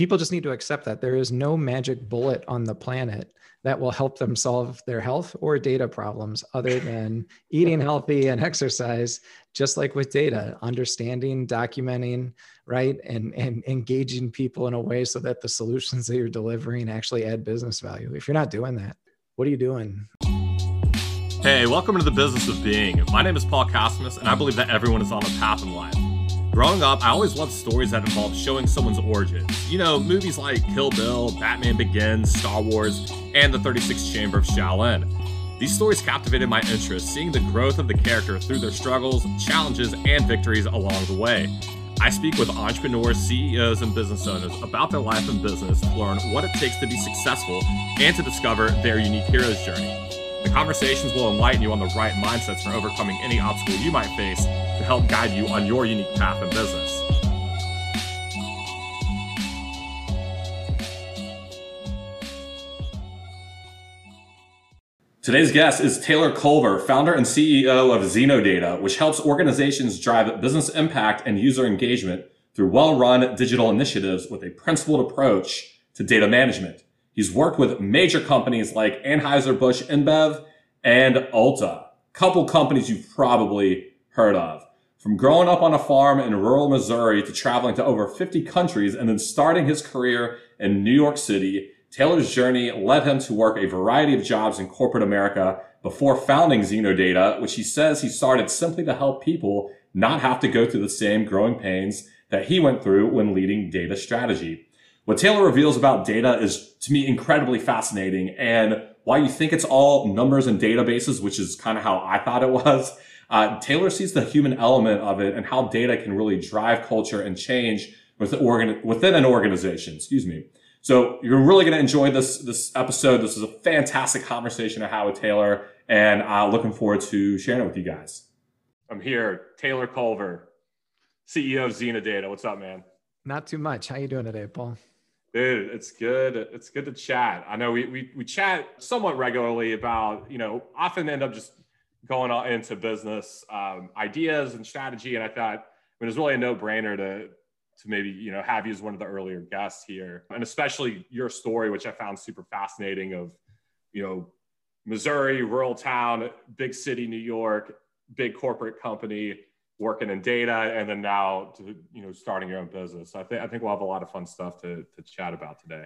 people just need to accept that there is no magic bullet on the planet that will help them solve their health or data problems other than eating healthy and exercise just like with data understanding documenting right and and engaging people in a way so that the solutions that you're delivering actually add business value. If you're not doing that what are you doing? Hey welcome to the business of being. My name is paul Kosmas, and i believe that everyone is on a path in life Growing up, I always loved stories that involved showing someone's origins. You know, movies like Kill Bill, Batman Begins, Star Wars, and The 36th Chamber of Shaolin. These stories captivated my interest, seeing the growth of the character through their struggles, challenges, and victories along the way. I speak with entrepreneurs, CEOs, and business owners about their life and business to learn what it takes to be successful and to discover their unique hero's journey. Conversations will enlighten you on the right mindsets for overcoming any obstacle you might face to help guide you on your unique path in business. Today's guest is Taylor Culver, founder and CEO of XenoData, which helps organizations drive business impact and user engagement through well-run digital initiatives with a principled approach to data management. He's worked with major companies like Anheuser-Busch InBev and Ulta, couple companies you've probably heard of. From growing up on a farm in rural Missouri to traveling to over 50 countries and then starting his career in New York City, Taylor's journey led him to work a variety of jobs in corporate America before founding XenoData, which he says he started simply to help people not have to go through the same growing pains that he went through when leading data strategy. What Taylor reveals about data is to me incredibly fascinating and why you think it's all numbers and databases, which is kind of how I thought it was. Uh, Taylor sees the human element of it and how data can really drive culture and change within, within an organization. Excuse me. So you're really going to enjoy this this episode. This is a fantastic conversation I had with Taylor, and uh, looking forward to sharing it with you guys. I'm here, Taylor Culver, CEO of Xena XenoData. What's up, man? Not too much. How you doing today, Paul? Dude, it's good. It's good to chat. I know we, we, we chat somewhat regularly about, you know, often end up just going into business um, ideas and strategy. And I thought I mean, it was really a no brainer to, to maybe, you know, have you as one of the earlier guests here. And especially your story, which I found super fascinating of, you know, Missouri, rural town, big city, New York, big corporate company, working in data and then now to you know starting your own business. I think I think we'll have a lot of fun stuff to to chat about today.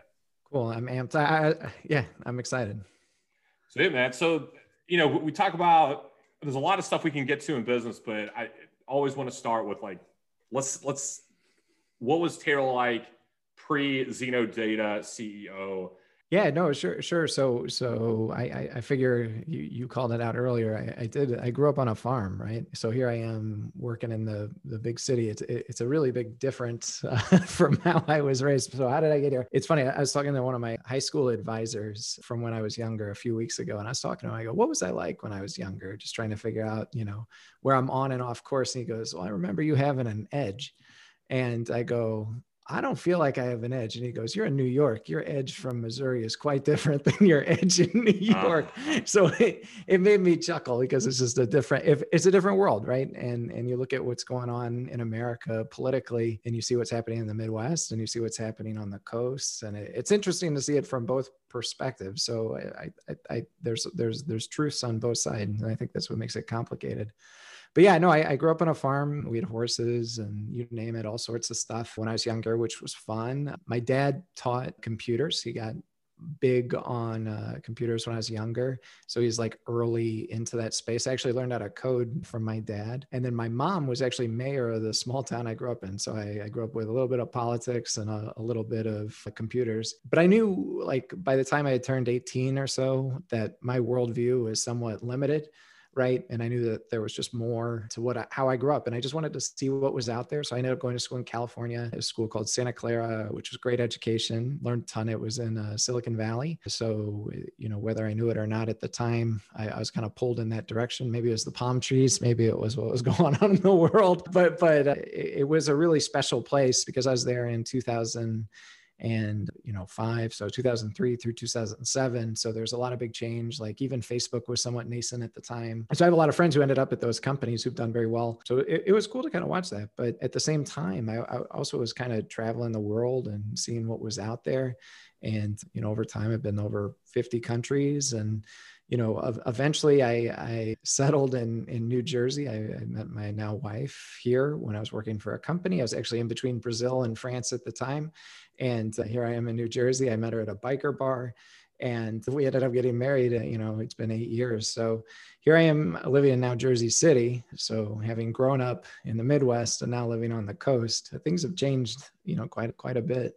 Cool. I'm amped. I, I, yeah, I'm excited. So yeah, man. So you know we talk about there's a lot of stuff we can get to in business, but I always want to start with like let's let's what was Taylor like pre XenoData CEO? Yeah, no, sure, sure. So, so I, I, figure you, you called it out earlier. I, I did. I grew up on a farm, right? So here I am working in the the big city. It's it's a really big difference uh, from how I was raised. So how did I get here? It's funny. I was talking to one of my high school advisors from when I was younger a few weeks ago, and I was talking to him. I go, "What was I like when I was younger?" Just trying to figure out, you know, where I'm on and off course. And he goes, "Well, I remember you having an edge." And I go, I don't feel like I have an edge. And he goes, You're in New York. Your edge from Missouri is quite different than your edge in New York. Uh, so it, it made me chuckle because it's just a different, if it's a different world, right? And and you look at what's going on in America politically, and you see what's happening in the Midwest, and you see what's happening on the coasts, and it, it's interesting to see it from both perspectives. So I, I, I, there's there's there's truths on both sides, and I think that's what makes it complicated but yeah, no, I, I, grew up on a farm. We had horses and you name it, all sorts of stuff when I was younger, which was fun. My dad taught computers. He got big on uh, computers when I was younger. So he's like early into that space. I actually learned how to code from my dad. And then my mom was actually mayor of the small town I grew up in. So I, I grew up with a little bit of politics and a, a little bit of uh, computers. But I knew like by the time I had turned 18 or so that my worldview was somewhat limited right? And i knew that there was just more to what I, how i grew up and i just wanted to see what was out there. So i ended up going to school in california a school called santa clara which was great education. Learned a ton. It was in uh, silicon valley. So you know whether i knew it or not at the time I, I, was kind of pulled in that direction. Maybe it was the palm trees. Maybe it was what was going on in the world. But but uh, it, it was a really special place because i was there in 2000 and you know five so 2003 through 2007 so there's a lot of big change like even facebook was somewhat nascent at the time. So i have a lot of friends who ended up at those companies who've done very well. So it, it was cool to kind of watch that but at the same time I, I also was kind of traveling the world and seeing what was out there. And you know over time i've been over 50 countries and you know, eventually I, I settled in, in New Jersey. I, I, met my now wife here when I was working for a company. I was actually in between Brazil and France at the time. And uh, here I am in New Jersey. I met her at a biker bar and we ended up getting married. Uh, you know, it's been eight years. So here I am living in now Jersey City. So having grown up in the Midwest and now living on the coast, things have changed, you know, quite, quite a bit.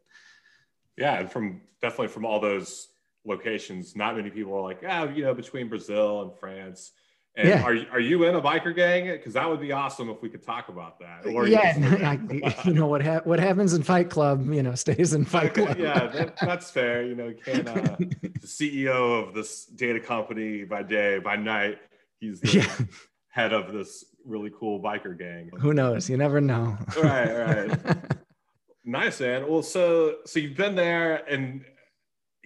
Yeah. And from definitely from all those locations, not many people are like, ah, you know, between Brazil and France. And yeah. are, are you in a biker gang? Because that would be awesome if we could talk about that. Or yeah, you, I, you know what ha- what happens in Fight Club, you know, stays in Fight Club. yeah, that, that's fair. You know, can uh, the CEO of this data company by day, by night, he's the yeah. head of this really cool biker gang. Who knows? You never know. right, right. nice, man. Well, so so you've been there, and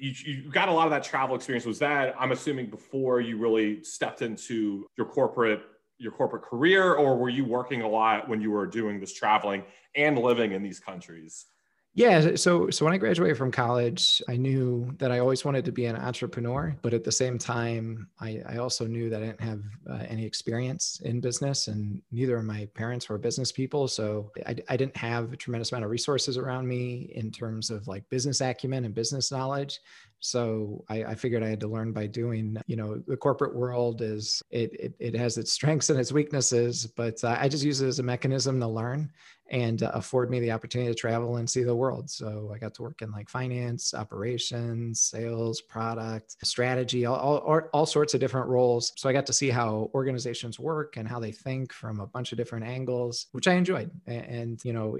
you, you got a lot of that travel experience. Was that I'm assuming before you really stepped into your corporate your corporate career, or were you working a lot when you were doing this traveling and living in these countries? Yeah. So, so when I graduated from college, I knew that I always wanted to be an entrepreneur, but at the same time, I, I also knew that I didn't have uh, any experience in business, and neither of my parents were business people. So, I, I didn't have a tremendous amount of resources around me in terms of like business acumen and business knowledge. So I, I, figured I had to learn by doing. You know, the corporate world is it it, it has its strengths and its weaknesses, but uh, I just use it as a mechanism to learn and uh, afford me the opportunity to travel and see the world. So I got to work in like finance, operations, sales, product, strategy, all, all, all sorts of different roles. So I got to see how organizations work and how they think from a bunch of different angles, which I enjoyed. And, and you know,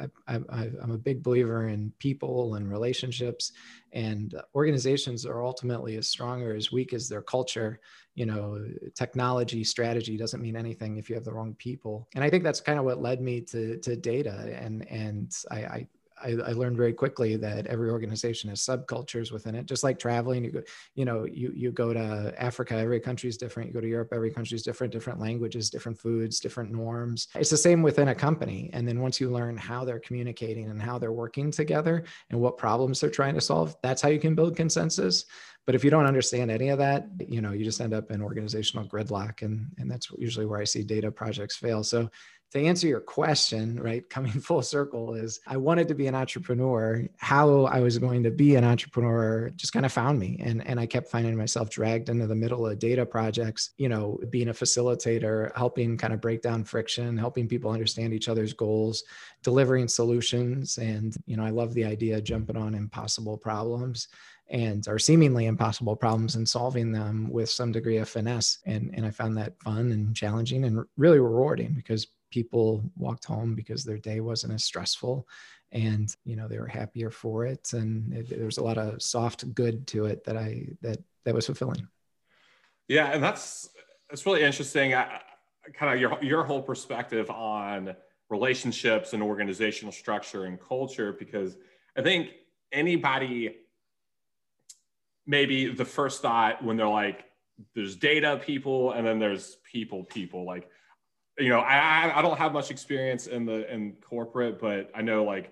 I, I, I, I'm a big believer in people and relationships and organizations are ultimately as strong or as weak as their culture you know technology strategy doesn't mean anything if you have the wrong people. And i think that's kind of what led me to to data and and i, I I, I, learned very quickly that every organization has subcultures within it. Just like traveling, you go, you know, you you go to Africa, every country is different. You go to Europe, every country is different. Different languages, different foods, different norms. It's the same within a company. And then once you learn how they're communicating and how they're working together and what problems they're trying to solve, that's how you can build consensus. But if you don't understand any of that, you know, you just end up in organizational gridlock, and and that's usually where I see data projects fail. So to answer your question, right, coming full circle is I wanted to be an entrepreneur. How I was going to be an entrepreneur just kind of found me. And, and I kept finding myself dragged into the middle of data projects, you know, being a facilitator, helping kind of break down friction, helping people understand each other's goals, delivering solutions. And, you know, I love the idea of jumping on impossible problems and are seemingly impossible problems and solving them with some degree of finesse. And, and I found that fun and challenging and really rewarding because people walked home because their day wasn't as stressful and you know they were happier for it. And it, there was a lot of soft good to it that i that that was fulfilling. Yeah and that's that's really interesting. I, kind of your your whole perspective on relationships and organizational structure and culture because i think anybody maybe the first thought when they're like there's data people and then there's people people like you know, I I don't have much experience in the in corporate, but I know like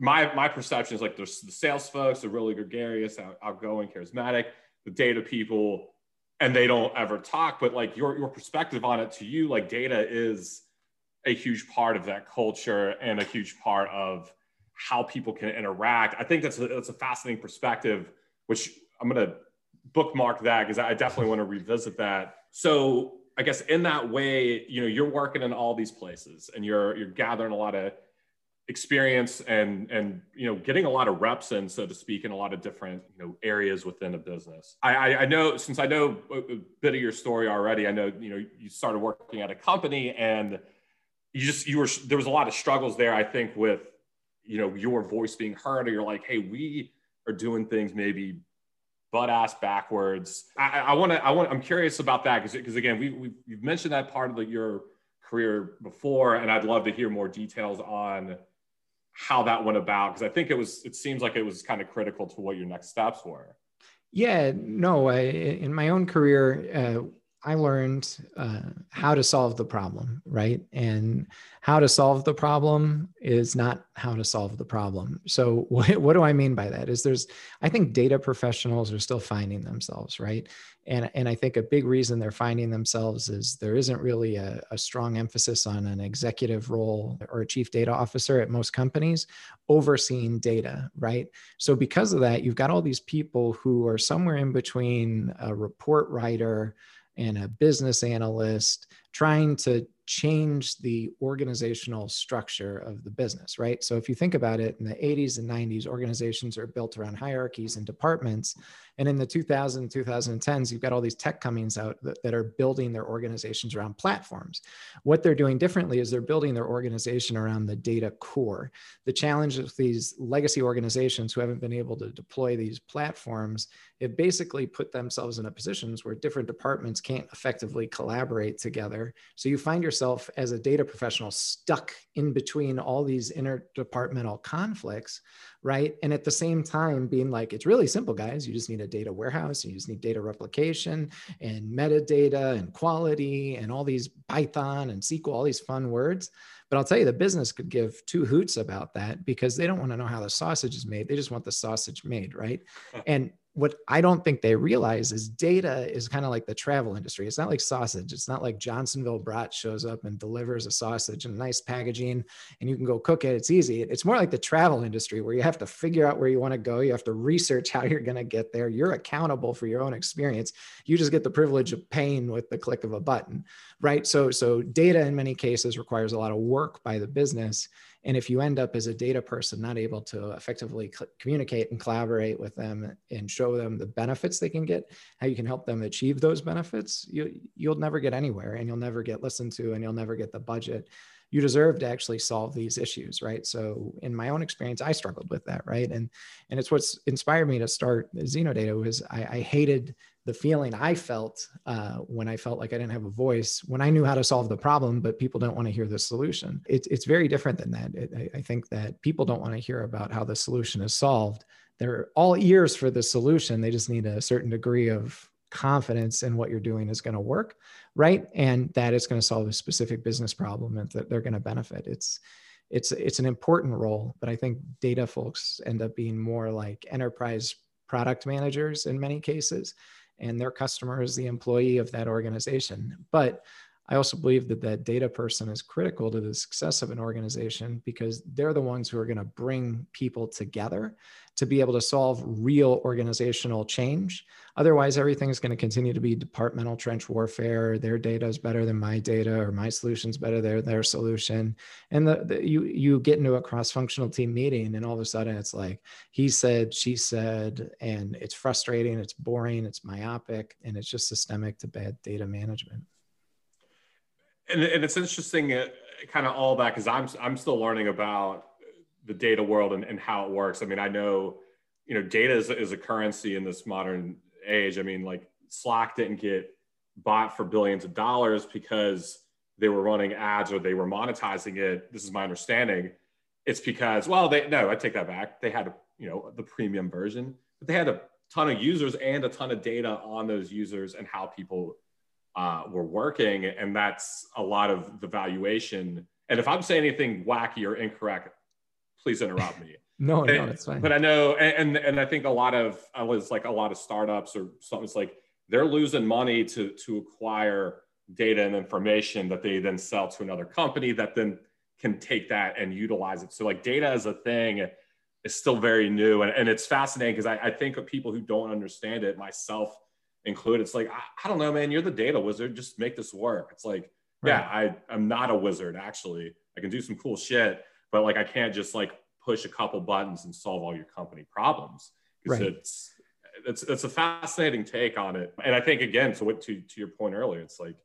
my my perception is like there's the sales folks are really gregarious, out, outgoing, charismatic. The data people, and they don't ever talk. But like your your perspective on it to you, like data is a huge part of that culture and a huge part of how people can interact. I think that's a, that's a fascinating perspective, which I'm gonna bookmark that because I definitely want to revisit that. So I guess in that way, you know, you're working in all these places and you're you're gathering a lot of experience and and you know getting a lot of reps in so to speak in a lot of different you know areas within a business. I, I i, know since i know a, a bit of your story already i know you know you started working at a company and you just you were there was a lot of struggles there i think with you know your voice being heard or you're like hey we are doing things maybe butt ass backwards. I want to. I want. I'm curious about that because because again, we we've, we've mentioned that part of the, your career before, and I'd love to hear more details on how that went about because I think it was it seems like it was kind of critical to what your next steps were. Yeah, no, I, in my own career, uh, I learned uh, how to solve the problem, right? And how to solve the problem is not how to solve the problem. So, what, what do I mean by that? Is there's, I think data professionals are still finding themselves, right? And, and I think a big reason they're finding themselves is there isn't really a, a strong emphasis on an executive role or a chief data officer at most companies overseeing data, right? So, because of that, you've got all these people who are somewhere in between a report writer and a business analyst trying to change the organizational structure of the business, right? So if you think about it, in the 80s and 90s, organizations are built around hierarchies and departments. And in the 2000s, 2010s, you've got all these tech comings out that, that, are building their organizations around platforms. What they're doing differently is they're building their organization around the data core. The challenge with these legacy organizations who haven't been able to deploy these platforms have basically put themselves in a positions where different departments can't effectively collaborate together. So you find yourself as a data professional stuck in between all these interdepartmental conflicts right? And at the same time, being like, it's really simple, guys. You just need a data warehouse, you just need data replication and metadata and quality and all these Python and SQL, all these fun words. But I'll tell you, the business could give two hoots about that because they don't want to know how the sausage is made. They just want the sausage made, right? And what I don't think they realize is data is kind of like the travel industry. It's not like sausage. It's not like Johnsonville Brat shows up and delivers a sausage in nice packaging and you can go cook it. It's easy. It's more like the travel industry where you have to figure out where you want to go. You have to research how you're going to get there. You're accountable for your own experience. You just get the privilege of paying with the click of a button, right? So, so data in many cases requires a lot of work by the business and if you end up as a data person not able to effectively cl- communicate and collaborate with them and show them the benefits they can get, how you can help them achieve those benefits, you, you'll never get anywhere and you'll never get listened to and you'll never get the budget you deserve to actually solve these issues right so in my own experience i struggled with that right and and it's what's inspired me to start Data was I, I hated the feeling I felt uh, when I felt like I didn't have a voice, when I knew how to solve the problem, but people don't want to hear the solution. It, it's very different than that. It, I, I think that people don't want to hear about how the solution is solved. They're all ears for the solution. They just need a certain degree of confidence in what you're doing is going to work, right? And that it's going to solve a specific business problem and that they're going to benefit. It's it's it's an important role, but I think data folks end up being more like enterprise product managers in many cases and their customer is the employee of that organization. But I also believe that that data person is critical to the success of an organization because they're the ones who are going to bring people together to be able to solve real organizational change. Otherwise, everything is going to continue to be departmental trench warfare. Their data is better than my data, or my solution's better than their solution. And the, the, you you get into a cross-functional team meeting, and all of a sudden it's like he said, she said, and it's frustrating, it's boring, it's myopic, and it's just systemic to bad data management. And, and it's interesting, uh, kind of all that, because I'm I'm still learning about the data world and, and how it works. I mean, I know, you know, data is, is a currency in this modern age. I mean, like Slack didn't get bought for billions of dollars because they were running ads or they were monetizing it. This is my understanding. It's because, well, they no, I take that back. They had, you know, the premium version, but they had a ton of users and a ton of data on those users and how people uh, were working. And that's a lot of the valuation. And if I'm saying anything wacky or incorrect, please interrupt me. no, no, it's fine. But I know, and, and I think a lot of I was like a lot of startups or something. It's like they're losing money to to acquire data and information that they then sell to another company that then can take that and utilize it. So like data as a thing is still very new, and, and it's fascinating because I, I think of people who don't understand it, myself included. It's like I, I don't know, man. You're the data wizard. Just make this work. It's like, right. yeah, I I'm not a wizard actually. I can do some cool shit but like I can't just like push a couple buttons and solve all your company problems because right. it's it's it's a fascinating take on it. And I think again, to what to to your point earlier, it's like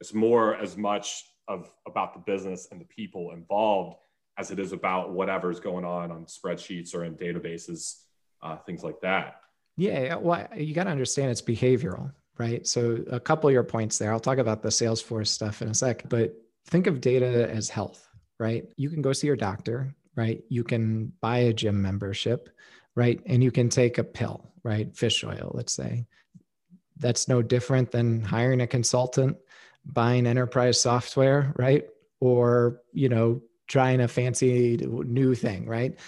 it's more as much of about the business and the people involved as it is about whatever's going on on spreadsheets or in databases, uh, things like that. Yeah, well, you got to understand it's behavioral, right? So a couple of your points there. I'll talk about the Salesforce stuff in a sec, but think of data as health right? You can go see your doctor right? You can buy a gym membership, right? And you can take a pill, right? Fish oil, let's say. That's no different than hiring a consultant, buying enterprise software, right? Or, you know, trying a fancy new thing, right?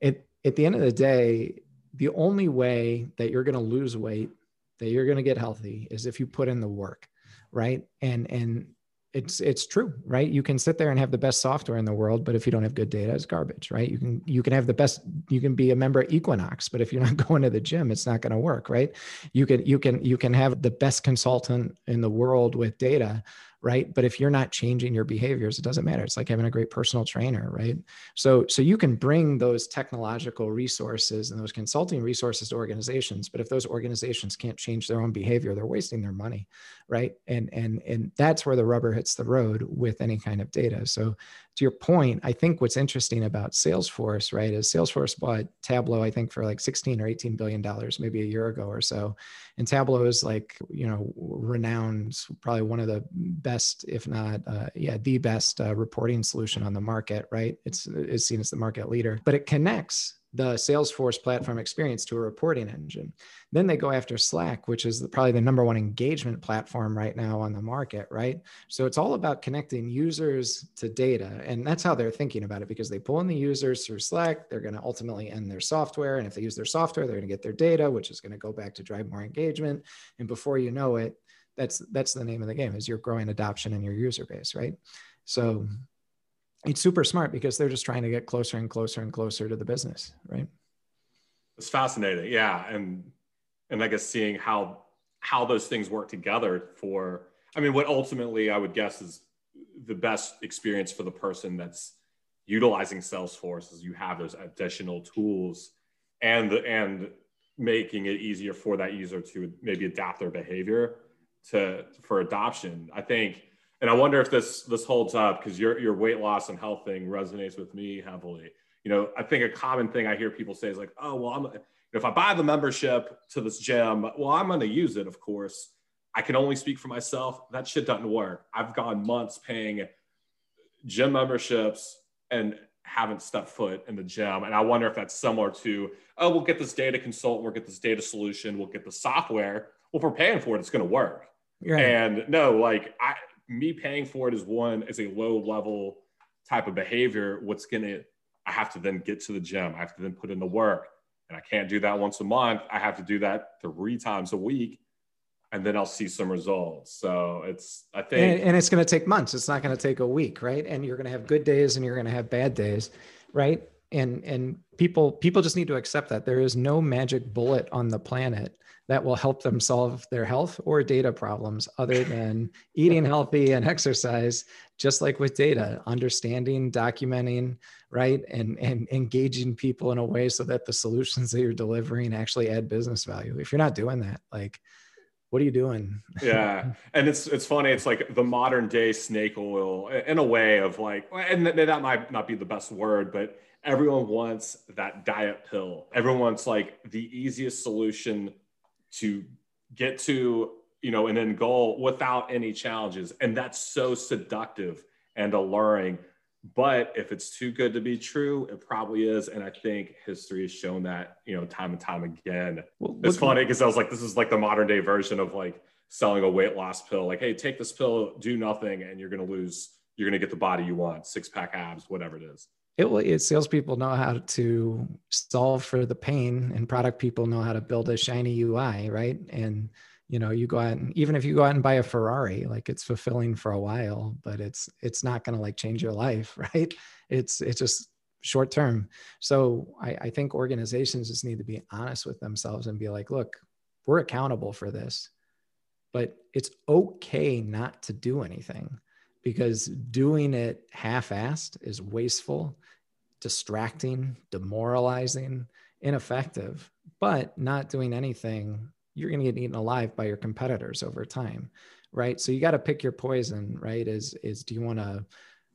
It, at the end of the day, the only way that you're going to lose weight, that you're going to get healthy is if you put in the work, right? And and it's it's true right? You can sit there and have the best software in the world but if you don't have good data it's garbage right? You can you can have the best you can be a member at equinox but if you're not going to the gym it's not going to work right? You can you can you can have the best consultant in the world with data right? But if you're not changing your behaviors it doesn't matter. It's like having a great personal trainer right? So so you can bring those technological resources and those consulting resources to organizations but if those organizations can't change their own behavior they're wasting their money right? And and and that's where the rubber hits the road with any kind of data. So to your point i think what's interesting about salesforce right is salesforce bought tableau i think for like 16 or 18 billion dollars maybe a year ago or so. And tableau is like you know renowned probably one of the best if not uh, yeah the best uh, reporting solution on the market right? It's it's seen as the market leader. But it connects the Salesforce platform experience to a reporting engine. Then they go after Slack, which is probably the number one engagement platform right now on the market, right? So it's all about connecting users to data. And that's how they're thinking about it because they pull in the users through Slack. They're going to ultimately end their software. And if they use their software, they're going to get their data, which is going to go back to drive more engagement. And before you know it, that's that's the name of the game is you're growing adoption in your user base, right? So it's super smart because they're just trying to get closer and closer and closer to the business, right? It's fascinating, yeah, and and I guess seeing how how those things work together for. I mean, what ultimately I would guess is the best experience for the person that's utilizing Salesforce is you have those additional tools and and making it easier for that user to maybe adapt their behavior to for adoption. I think and I wonder if this this holds up because your your weight loss and health thing resonates with me heavily. You know, I think a common thing I hear people say is like, "Oh, well, I'm if I buy the membership to this gym, well, I'm going to use it, of course. I can only speak for myself. That shit doesn't work. I've gone months paying gym memberships and haven't stepped foot in the gym. And I wonder if that's similar to, oh, we'll get this data consultant, we'll get this data solution, we'll get the software. Well, if we're paying for it, it's going to work. Right. And no, like I, me paying for it is one is a low level type of behavior. What's gonna I have to then get to the gym. I have to then put in the work. And I can't do that once a month. I have to do that three times a week. And then I'll see some results. So it's, I think. And, and it's going to take months. It's not going to take a week, right? And you're going to have good days and you're going to have bad days, right? And, and people, people just need to accept that there is no magic bullet on the planet that will help them solve their health or data problems other than eating healthy and exercise just like with data understanding documenting right? And and engaging people in a way so that the solutions that you're delivering actually add business value. If you're not doing that like what are you doing? Yeah. And it's it's funny. It's like the modern day snake oil in a way of like and that might not be the best word but everyone wants that diet pill. Everyone wants like the easiest solution to get to you know an end goal without any challenges. And that's so seductive and alluring. But if it's too good to be true it probably is. And i think history has shown that you know time and time again. Well, it's funny because i was like this is like the modern day version of like selling a weight loss pill. Like hey take this pill do nothing and you're going to lose you're going to get the body you want. Six pack abs whatever it is it will it salespeople know how to solve for the pain and product people know how to build a shiny ui right? And you know you go out and even if you go out and buy a ferrari like it's fulfilling for a while but it's it's not going to like change your life right? It's it's just short term. So I, I think organizations just need to be honest with themselves and be like look we're accountable for this but it's okay not to do anything because doing it half-assed is wasteful distracting demoralizing ineffective. But not doing anything you're going to get eaten alive by your competitors over time right? So you got to pick your poison right? Is is do you want to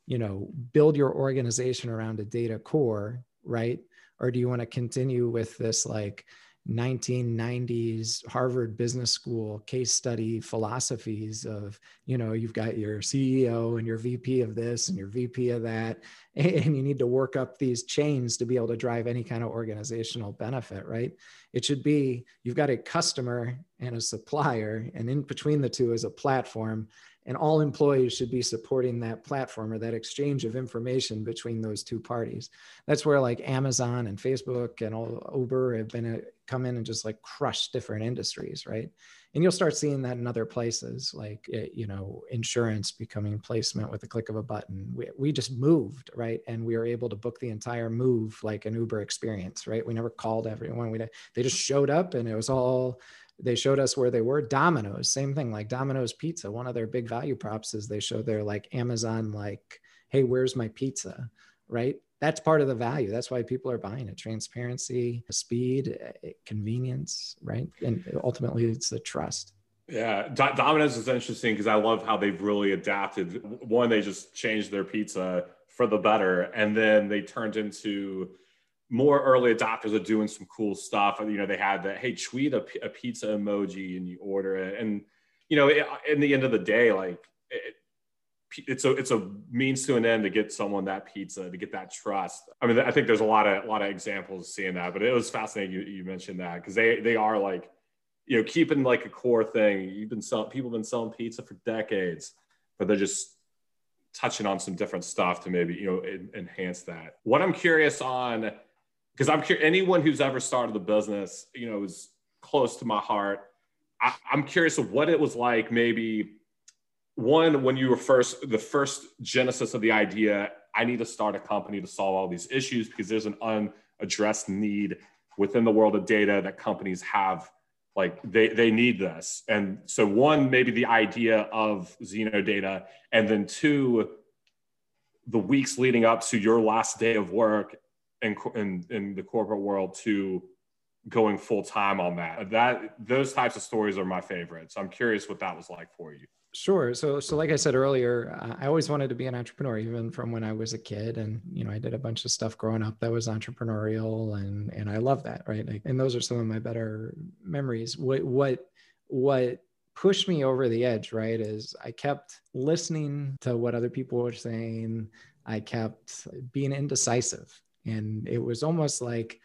you know build your organization around a data core right? Or do you want to continue with this like 1990s Harvard Business School case study philosophies of, you know, you've got your CEO and your VP of this and your VP of that, and you need to work up these chains to be able to drive any kind of organizational benefit, right? It should be you've got a customer and a supplier, and in between the two is a platform and all employees should be supporting that platform or that exchange of information between those two parties that's where like amazon and facebook and all uber have been a, come in and just like crush different industries right? And you'll start seeing that in other places like eh, you know insurance becoming placement with the click of a button. We, we just moved right? And we were able to book the entire move like an uber experience right? We never called everyone. We they just showed up and it was all they showed us where they were. Domino's same thing like domino's pizza. One of their big value props is they show their like amazon like hey where's my pizza? Right that's part of the value. That's why people are buying it. Transparency speed eh, convenience right? And ultimately it's the trust. Yeah domino's is interesting because i love how they've really adapted. One they just changed their pizza for the better and then they turned into more early adopters are doing some cool stuff. You know, they had that, hey, tweet a, a pizza emoji and you order it. And, you know, it, in the end of the day, like it, it's a it's a means to an end to get someone that pizza to get that trust. I mean, I think there's a lot of a lot of examples seeing that, but it was fascinating you, you mentioned that because they they are like, you know, keeping like a core thing. You've been selling people have been selling pizza for decades, but they're just touching on some different stuff to maybe you know enhance that. What I'm curious on because I'm curious, anyone who's ever started a business, you know, is close to my heart. I, I'm curious of what it was like, maybe one, when you were first, the first genesis of the idea, I need to start a company to solve all these issues because there's an unaddressed need within the world of data that companies have like they, they need this and so one maybe the idea of XenoData and then two the weeks leading up to your last day of work in, in, in the corporate world to going full time on that. That those types of stories are my favorite. So I'm curious what that was like for you. Sure. So, so like I said earlier, uh, I always wanted to be an entrepreneur, even from when I was a kid. And you know, I did a bunch of stuff growing up that was entrepreneurial, and and I love that, right? Like, and those are some of my better memories. What what what pushed me over the edge, right? Is I kept listening to what other people were saying. I kept being indecisive, and it was almost like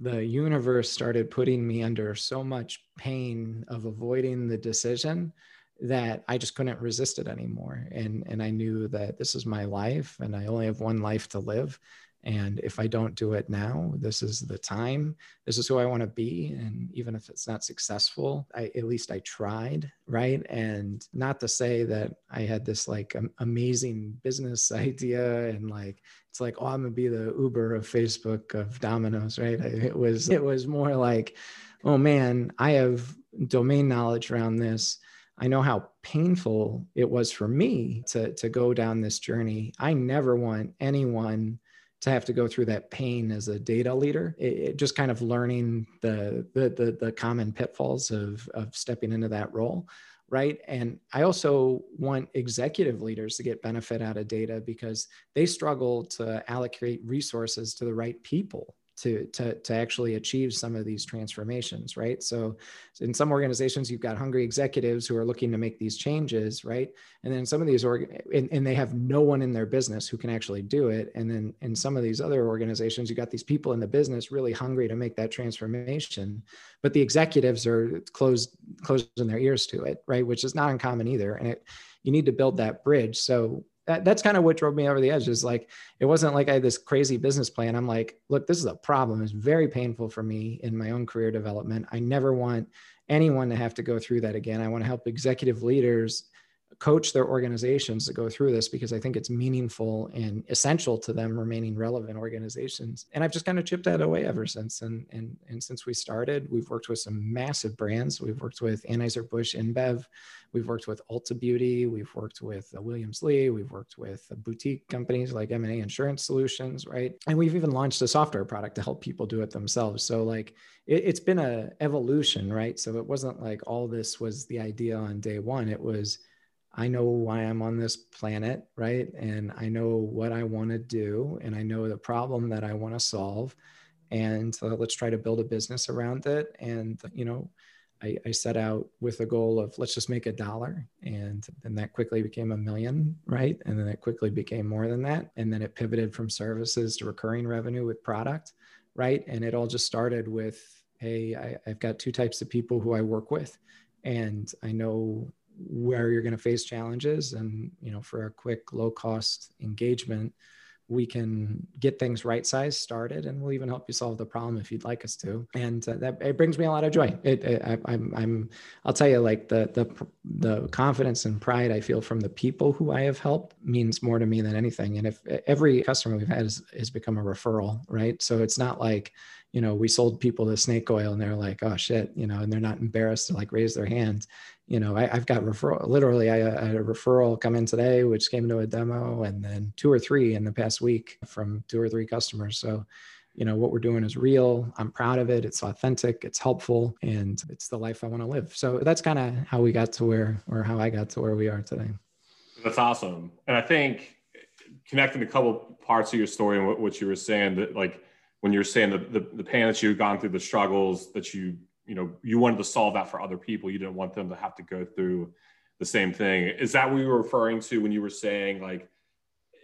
the universe started putting me under so much pain of avoiding the decision that I just couldn't resist it anymore. And, and I knew that this is my life and I only have one life to live. And if I don't do it now, this is the time. This is who I want to be. And even if it's not successful, I, at least I tried. Right. And not to say that I had this like amazing business idea and like, it's like, oh, I'm going to be the Uber of Facebook of Domino's. Right. It was, it was more like, oh man, I have domain knowledge around this. I know how painful it was for me to, to go down this journey. I never want anyone to have to go through that pain as a data leader. It, it just kind of learning the, the, the the common pitfalls of of stepping into that role right? And i also want executive leaders to get benefit out of data because they struggle to allocate resources to the right people to, to, to actually achieve some of these transformations, right? So in some organizations, you've got hungry executives who are looking to make these changes, right? And then some of these org and, and they have no one in their business who can actually do it. And then in some of these other organizations, you've got these people in the business really hungry to make that transformation, but the executives are closed closing their ears to it, right? Which is not uncommon either. And it, you need to build that bridge. So that, that's kind of what drove me over the edge is like it wasn't like i had this crazy business plan. I'm like look this is a problem. It's very painful for me in my own career development. I never want anyone to have to go through that again. I want to help executive leaders coach their organizations to go through this because I think it's meaningful and essential to them remaining relevant organizations. And I've just kind of chipped that away ever since. And and and since we started, we've worked with some massive brands. We've worked with Anheuser-Busch InBev. We've worked with Ulta Beauty. We've worked with Williams Lea. We've worked with boutique companies like M&A Insurance Solutions, right? And we've even launched a software product to help people do it themselves. So like it, it's been a evolution, right? So it wasn't like all this was the idea on day one. It was I know why I'm on this planet, right? And I know what I want to do, and I know the problem that I want to solve. and let's try to build a business around it. And, you know, I, I, set out with a goal of let's just make a dollar. And then that quickly became a million, right? And then it quickly became more than that. And then it pivoted from services to recurring revenue with product, right? And it all just started with hey, I, I've got two types of people who I work with. And I know where you're going to face challenges. And, you know, for a quick, low cost engagement, we can get things right size started and we'll even help you solve the problem if you'd like us to. And uh, that it brings me a lot of joy. It, it I, I'm, I'm i'll tell you like the the the confidence and pride i feel from the people who i have helped means more to me than anything. And if every customer we've had has, has become a referral right? So it's not like you know we sold people the snake oil and they're like oh shit you know and they're not embarrassed to like raise their hands you know, I, have got referral, literally, I, I, had a referral come in today, which came to a demo, and then two or three in the past week from two or three customers. So, you know, what we're doing is real. I'm proud of it. It's authentic, it's helpful, and it's the life I want to live. So that's kind of how we got to where, or how I got to where we are today. That's awesome. And I think connecting a couple parts of your story and what, what you were saying that, like, when you're saying the, the, the pain that you've gone through, the struggles that you you know you wanted to solve that for other people you didn't want them to have to go through the same thing is that what you were referring to when you were saying like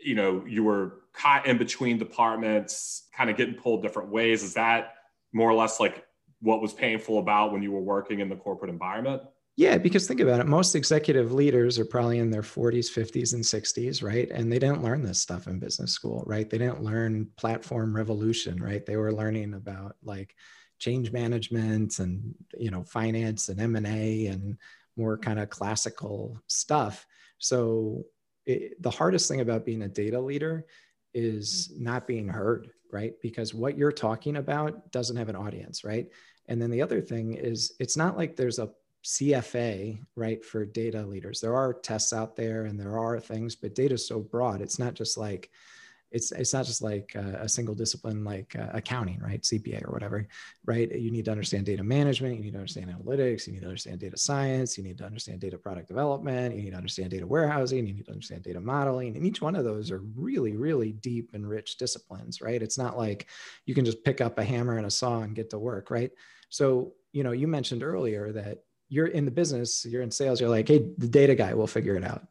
you know you were caught in between departments kind of getting pulled different ways is that more or less like what was painful about when you were working in the corporate environment yeah, because think about it. Most executive leaders are probably in their 40s, 50s, and 60s, right? And they didn't learn this stuff in business school, right? They didn't learn platform revolution, right? They were learning about like change management and you know finance and m&a and more kind of classical stuff so it, the hardest thing about being a data leader is mm. not being heard right because what you're talking about doesn't have an audience right and then the other thing is it's not like there's a CFA, right, for data leaders. There are tests out there and there are things, but data is so broad. It's not just like, it's it's not just like a, a single discipline like uh, accounting, right? CPA or whatever, right? You need to understand data management. You need to understand analytics. You need to understand data science. You need to understand data product development. You need to understand data warehousing. You need to understand data modeling. And each one of those are really, really deep and rich disciplines, right? It's not like you can just pick up a hammer and a saw and get to work, right? So, you know, you mentioned earlier that you're in the business, you're in sales, you're like, hey, the data guy will figure it out.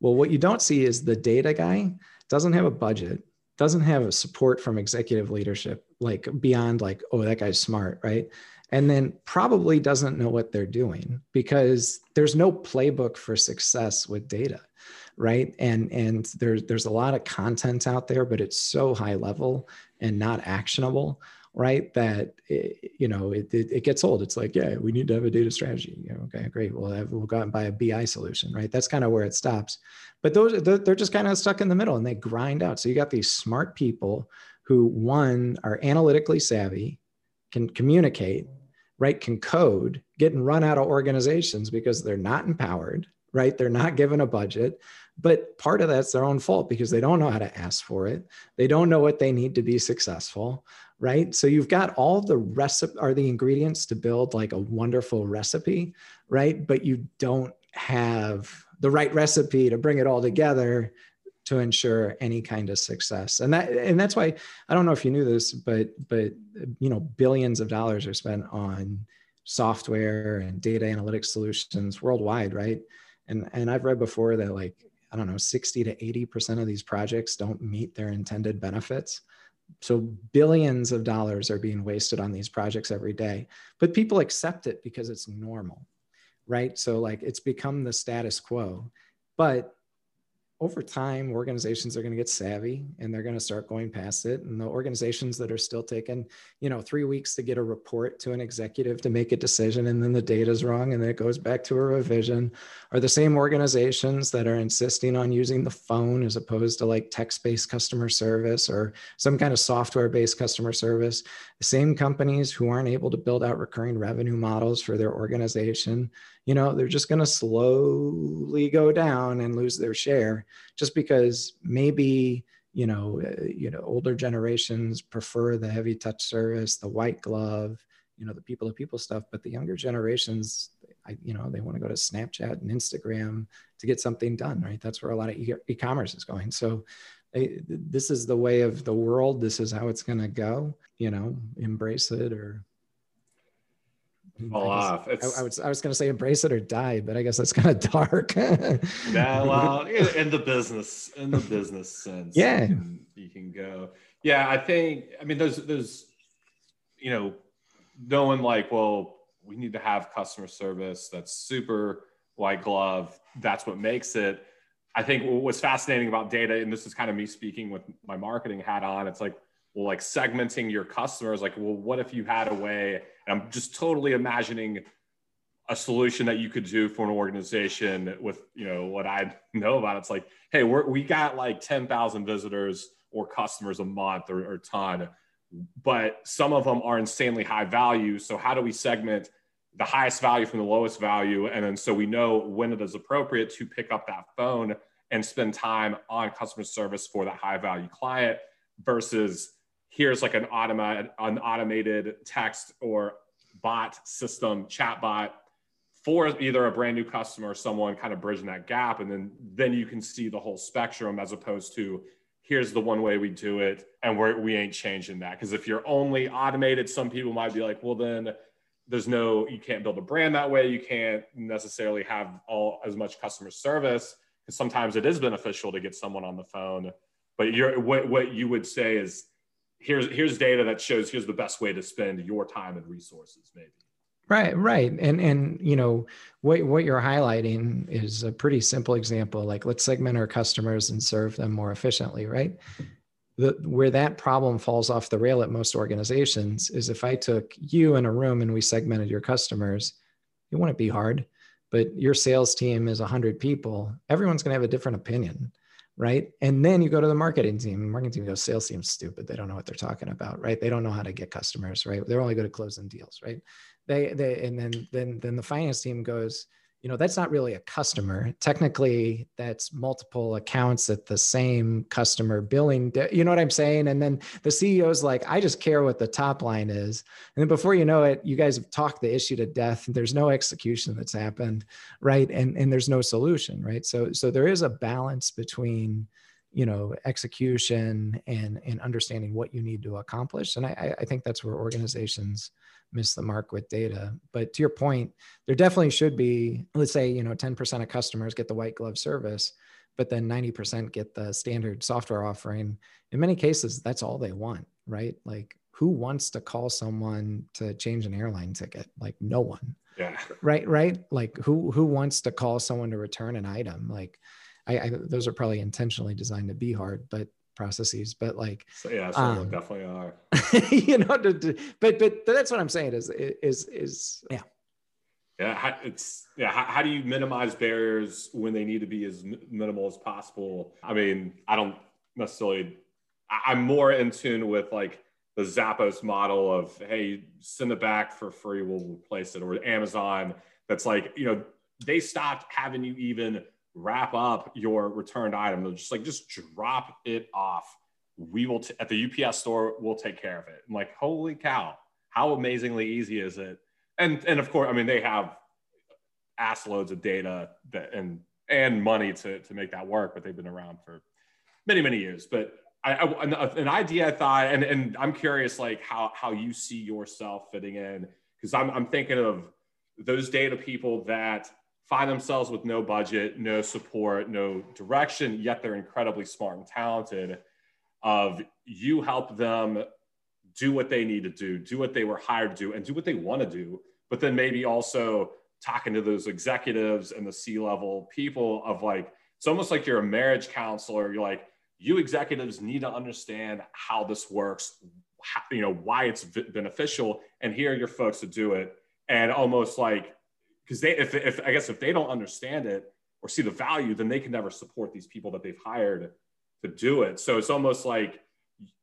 Well, what you don't see is the data guy doesn't have a budget doesn't have a support from executive leadership like beyond like oh that guy's smart right? And then probably doesn't know what they're doing because there's no playbook for success with data right? And and there's there's a lot of content out there but it's so high level and not actionable right that it, you know it, it, it, gets old. It's like yeah we need to have a data strategy. You know, okay great. We'll have, we'll go and buy a bi solution right? That's kind of where it stops. But those they're just kind of stuck in the middle and they grind out. So you got these smart people who one are analytically savvy can communicate right can code getting run out of organizations because they're not empowered right they're not given a budget but part of that's their own fault because they don't know how to ask for it they don't know what they need to be successful right? So you've got all the recipe are the ingredients to build like a wonderful recipe, right? But you don't have the right recipe to bring it all together to ensure any kind of success. And that and that's why I don't know if you knew this, but but you know, billions of dollars are spent on software and data analytics solutions worldwide, right? And and I've read before that like I don't know, 60 to 80% of these projects don't meet their intended benefits. So billions of dollars are being wasted on these projects every day but people accept it because it's normal right? So like it's become the status quo. But over time organizations are going to get savvy and they're going to start going past it. And the organizations that are still taking you know three weeks to get a report to an executive to make a decision and then the data is wrong and then it goes back to a revision are the same organizations that are insisting on using the phone as opposed to like text-based customer service or some kind of software-based customer service. The same companies who aren't able to build out recurring revenue models for their organization you know they're just going to slowly go down and lose their share just because maybe you know uh, you know older generations prefer the heavy touch service the white glove you know the people to people stuff but the younger generations I, you know they want to go to snapchat and instagram to get something done right that's where a lot of e- e-commerce is going so this is the way of the world. This is how it's going to go. You know, embrace it or Hmm, fall off. I, I, was I was going to say embrace it or die, but I guess that's kind of dark. yeah, well, in the business, in the business sense, yeah, you can, you can go. Yeah, I think. I mean, there's there's, you know, knowing like, well, we need to have customer service that's super white glove. That's what makes it. I think what's fascinating about data, and this is kind of me speaking with my marketing hat on. It's like, like segmenting your customers. Like, well, what if you had a way? And I'm just totally imagining a solution that you could do for an organization with, you know, what I know about. It's like, hey, we're, we got like 10,000 visitors or customers a month or, or ton, but some of them are insanely high value. So how do we segment the highest value from the lowest value? And then so we know when it is appropriate to pick up that phone and spend time on customer service for that high value client versus here's like an automated an automated text or bot system chat bot for either a brand new customer or someone kind of bridging that gap. And then then you can see the whole spectrum as opposed to here's the one way we do it and we're, we ain't changing that. Because if you're only automated some people might be like well then there's no you can't build a brand that way. You can't necessarily have all as much customer service. Because sometimes it is beneficial to get someone on the phone but you're what, what you would say is here's here's data that shows here's the best way to spend your time and resources maybe. Right right. And and you know what what you're highlighting is a pretty simple example. Like let's segment our customers and serve them more efficiently right? The, where that problem falls off the rail at most organizations is if i took you in a room and we segmented your customers it wouldn't be hard. But your sales team is 100 people. Everyone's going to have a different opinion right? And then you go to the marketing team. Marketing team goes, sales team's stupid. They don't know what they're talking about, right? They don't know how to get customers, right? They're only good at closing deals, right? They they and then then then the finance team goes, you know that's not really a customer. Technically that's multiple accounts at the same customer billing you know what i'm saying? And then the ceo's like i just care what the top line is. And then before you know it you guys have talked the issue to death. There's no execution that's happened right? And and there's no solution right? So so there is a balance between you know execution and and understanding what you need to accomplish. And i i think that's where organizations miss the mark with data. But to your point, there definitely should be, let's say, you know, 10% of customers get the white glove service, but then 90% get the standard software offering. In many cases, that's all they want, right? Like who wants to call someone to change an airline ticket? Like no one. Yeah. Right. Right. Like who who wants to call someone to return an item? Like I, I those are probably intentionally designed to be hard, but processes but like so, yeah um, definitely are. you know to, to, but but that's what i'm saying is is is yeah. Yeah it's yeah how, how do you minimize barriers when they need to be as minimal as possible? I mean i don't necessarily i'm more in tune with like the zappos model of hey send it back for free we'll replace it or amazon that's like you know they stopped having you even wrap up your returned item. They're just like just drop it off. We will t- at the UPS store. We'll take care of it. I'm like, holy cow! How amazingly easy is it? And and of course, I mean they have ass loads of data that and and money to to make that work, but they've been around for many many years. But I, I an, an idea I thought, and and I'm curious like how how you see yourself fitting in because I'm I'm thinking of those data people that find themselves with no budget, no support, no direction, yet they're incredibly smart and talented. Of you help them do what they need to do, do what they were hired to do, and do what they want to do. But then maybe also talking to those executives and the C level people of like, it's almost like you're a marriage counselor. You're like, you executives need to understand how this works, how, you know, why it's beneficial, and here are your folks to do it. And almost like because they if, if i guess if they don't understand it or see the value then they can never support these people that they've hired to do it so it's almost like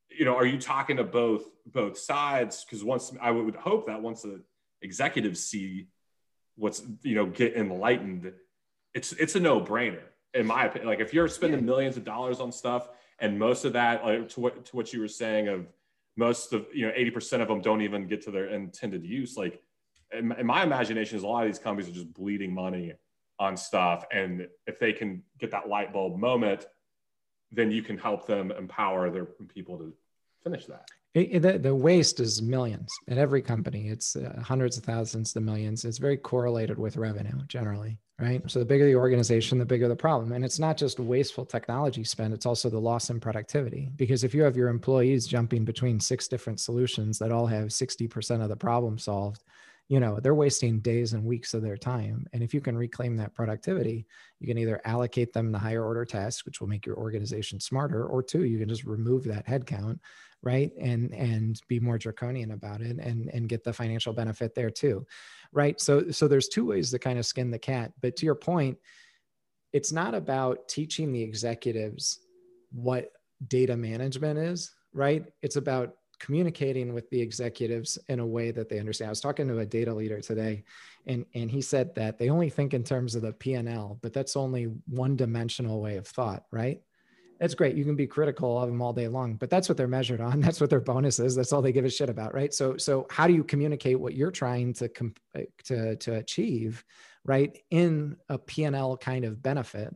you know are you talking to both both sides because once i would hope that once the executives see what's you know get enlightened it's it's a no-brainer in my opinion like if you're spending yeah. millions of dollars on stuff and most of that like to what to what you were saying of most of you know 80% of them don't even get to their intended use like in, in my imagination is a lot of these companies are just bleeding money on stuff and if they can get that light bulb moment then you can help them empower their people to finish that. It, the, the waste is millions at every company. It's uh, hundreds of thousands to millions. It's very correlated with revenue generally, right? So the bigger the organization, the bigger the problem. And it's not just wasteful technology spend, it's also the loss in productivity. Because if you have your employees jumping between six different solutions that all have 60% of the problem solved, you know they're wasting days and weeks of their time and if you can reclaim that productivity you can either allocate them to higher order tasks which will make your organization smarter or two you can just remove that headcount right and and be more draconian about it and and get the financial benefit there too right? So so there's two ways to kind of skin the cat but to your point it's not about teaching the executives what data management is right? It's about communicating with the executives in a way that they understand. I was talking to a data leader today, and and he said that they only think in terms of the P and L, but that's only one dimensional way of thought, right? That's great. You can be critical of them all day long, but that's what they're measured on. That's what their bonus is. That's all they give a shit about, right? So so how do you communicate what you're trying to comp- to to achieve, right, in a P and L kind of benefit?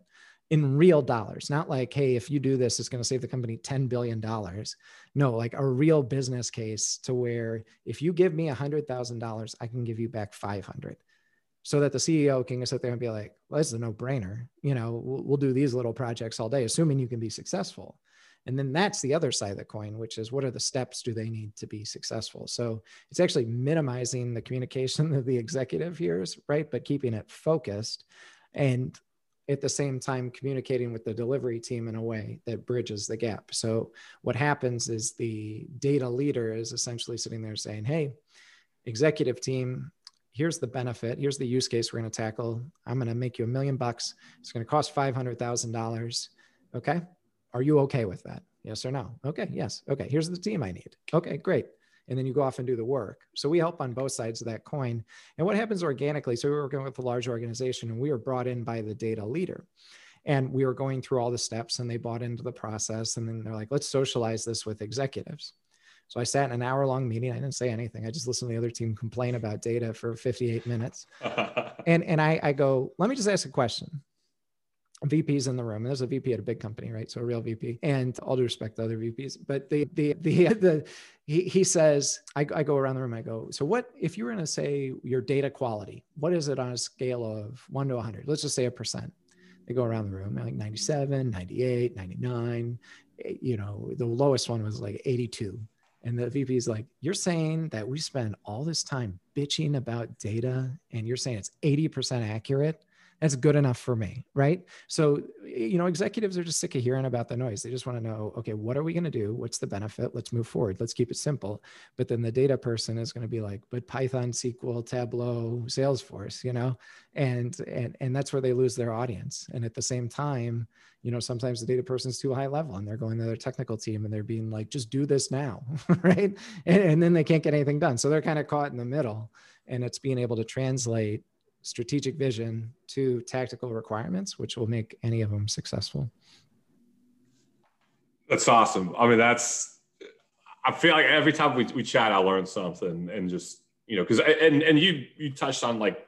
In real dollars, not like, hey, if you do this, it's going to save the company $10 billion. No, like a real business case to where if you give me $100,000, I can give you back 500 so that the CEO can sit there and be like, well, this is a no brainer. You know, we'll, we'll do these little projects all day, assuming you can be successful. And then that's the other side of the coin, which is what are the steps do they need to be successful? So it's actually minimizing the communication of the executive here, right? But keeping it focused. And at the same time communicating with the delivery team in a way that bridges the gap. So what happens is the data leader is essentially sitting there saying, "Hey, executive team, here's the benefit. Here's the use case we're going to tackle. I'm going to make you a million bucks. It's going to cost $500,000. Okay? Are you okay with that? Yes or no? Okay, yes. Okay, here's the team I need. Okay, great and then you go off and do the work. So we help on both sides of that coin. And what happens organically? So we were working with a large organization and we were brought in by the data leader. And we were going through all the steps and they bought into the process. And then they're like, let's socialize this with executives. So I sat in an hour long meeting. I didn't say anything. I just listened to the other team complain about data for 58 minutes. and and I, I go, let me just ask a question. VPs in the room. And there's a VP at a big company, right? So a real VP. And all due respect to other VPs, but the the the the he, he says, I, I go around the room. I go, so what if you were going to say your data quality? What is it on a scale of one to 100? Let's just say a percent. They go around the room like 97, 98, 99. Eh, you know, the lowest one was like 82. And the VP is like, You're saying that we spend all this time bitching about data and you're saying it's 80% accurate? That's good enough for me right? So you know executives are just sick of hearing about the noise. They just want to know okay what are we going to do? What's the benefit? Let's move forward. Let's keep it simple. But then the data person is going to be like but python sql tableau salesforce you know? And and and that's where they lose their audience. And at the same time you know sometimes the data person's too high level and they're going to their technical team and they're being like just do this now right? And, and then they can't get anything done. So they're kind of caught in the middle. And it's being able to translate strategic vision to tactical requirements, which will make any of them successful. That's awesome. I mean, that's, I feel like every time we, we chat, I learn something and just, you know, cause, and, and you, you touched on like,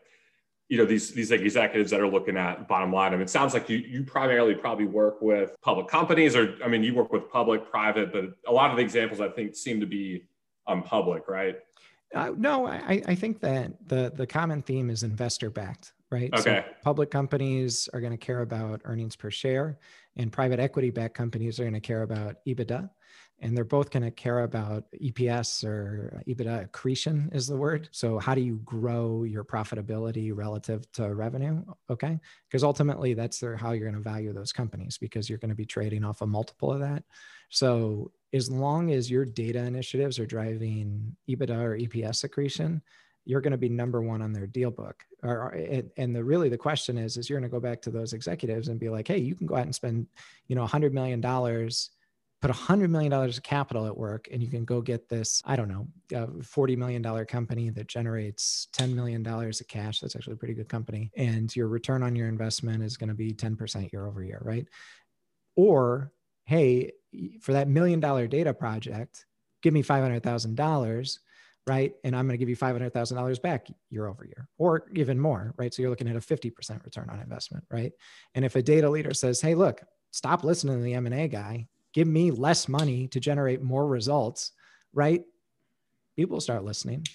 you know, these, these like executives that are looking at bottom line. I mean, it sounds like you, you primarily probably work with public companies or, I mean, you work with public, private, but a lot of the examples I think seem to be um, public, right? Uh, no, I, I think that the the common theme is investor backed, right? Okay. So public companies are going to care about earnings per share, and private equity backed companies are going to care about EBITDA, and they're both going to care about EPS or EBITDA accretion is the word. So how do you grow your profitability relative to revenue? Okay, because ultimately that's how you're going to value those companies because you're going to be trading off a multiple of that. So as long as your data initiatives are driving EBITDA or EPS accretion, you're going to be number one on their deal book. Or, and the really the question is, is you're going to go back to those executives and be like, hey, you can go out and spend, you know, hundred million dollars, put hundred million dollars of capital at work, and you can go get this, I don't know, a forty million dollar company that generates ten million dollars of cash. That's actually a pretty good company, and your return on your investment is going to be ten percent year over year, right? Or hey, for that million dollar data project, give me $500,000, right? And I'm going to give you $500,000 back year over year or even more, right? So you're looking at a 50% return on investment, right? And if a data leader says, hey, look, stop listening to the M&A guy, give me less money to generate more results, right? People start listening.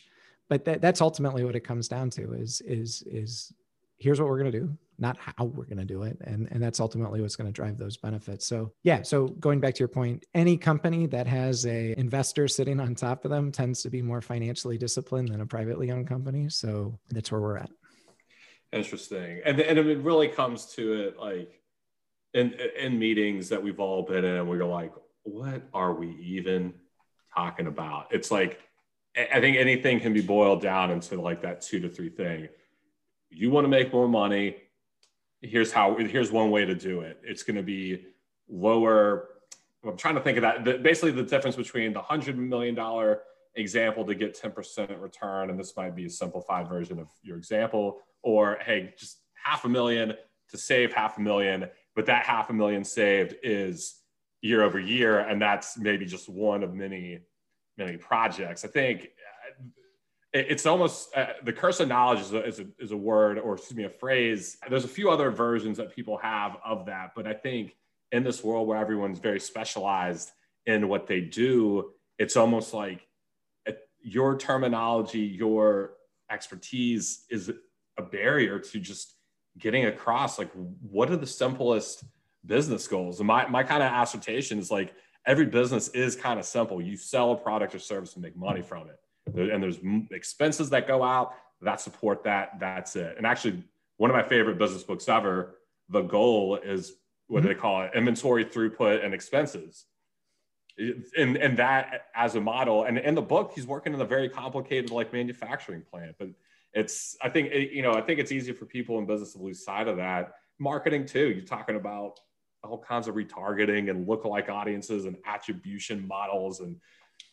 But that, that's ultimately what it comes down to is is is here's what we're going to do not how we're going to do it and and that's ultimately what's going to drive those benefits. So yeah so going back to your point any company that has a investor sitting on top of them tends to be more financially disciplined than a privately owned company. So that's where we're at. Interesting. And and it really comes to it like in in meetings that we've all been in we're like what are we even talking about? It's like i think anything can be boiled down into like that two to three thing. You want to make more money here's how here's one way to do it. It's going to be lower. I'm trying to think of that. Basically the difference between the $100 million example to get 10% return and this might be a simplified version of your example or hey just half a million to save half a million but that half a million saved is year over year and that's maybe just one of many many projects. I think it's almost uh, the curse of knowledge is a, is, a, is a word or excuse me a phrase. There's a few other versions that people have of that but i think in this world where everyone's very specialized in what they do it's almost like uh, your terminology your expertise is a barrier to just getting across like what are the simplest business goals? And my, my kind of assertion is like every business is kind of simple. You sell a product or service and make money from it and there's expenses that go out that support that. That's it. And actually, one of my favorite business books ever, the goal is what mm-hmm. they call it inventory throughput and expenses. And, and that as a model, and in the book, he's working in a very complicated like manufacturing plant. But it's, I think, you know, I think it's easy for people in business to lose sight of that. Marketing too. You're talking about all kinds of retargeting and lookalike audiences and attribution models and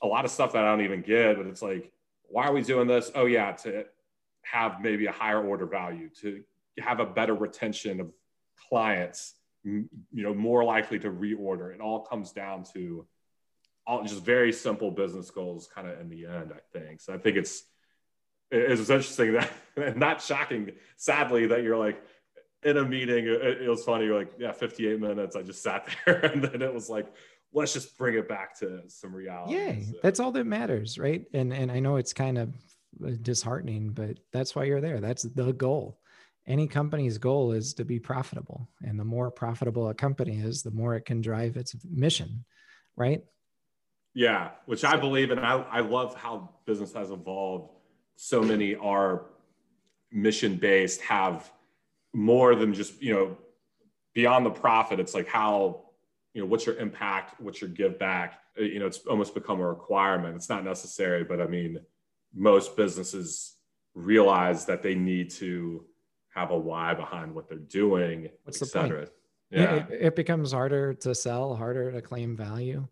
a lot of stuff that I don't even get, but it's like, why are we doing this? Oh yeah, to have maybe a higher order value, to have a better retention of clients, you know, more likely to reorder. It all comes down to all just very simple business goals kind of in the end, I think. So I think it's it's interesting that not shocking, sadly, that you're like in a meeting, it, it was funny, you're like, yeah, 58 minutes. I just sat there and then it was like let's just bring it back to some reality. Yeah, that's all that matters, right? And and I know it's kind of uh, disheartening, but that's why you're there. That's the goal. Any company's goal is to be profitable, and the more profitable a company is, the more it can drive its mission, right? Yeah, which I believe, and I I love how business has evolved. So many are mission based, have more than just you know beyond the profit. It's like how you know what's your impact what's your give back? Uh, you know it's almost become a requirement. It's not necessary but i mean most businesses realize that they need to have a why behind what they're doing what's the point? yeah it, it becomes harder to sell harder to claim value.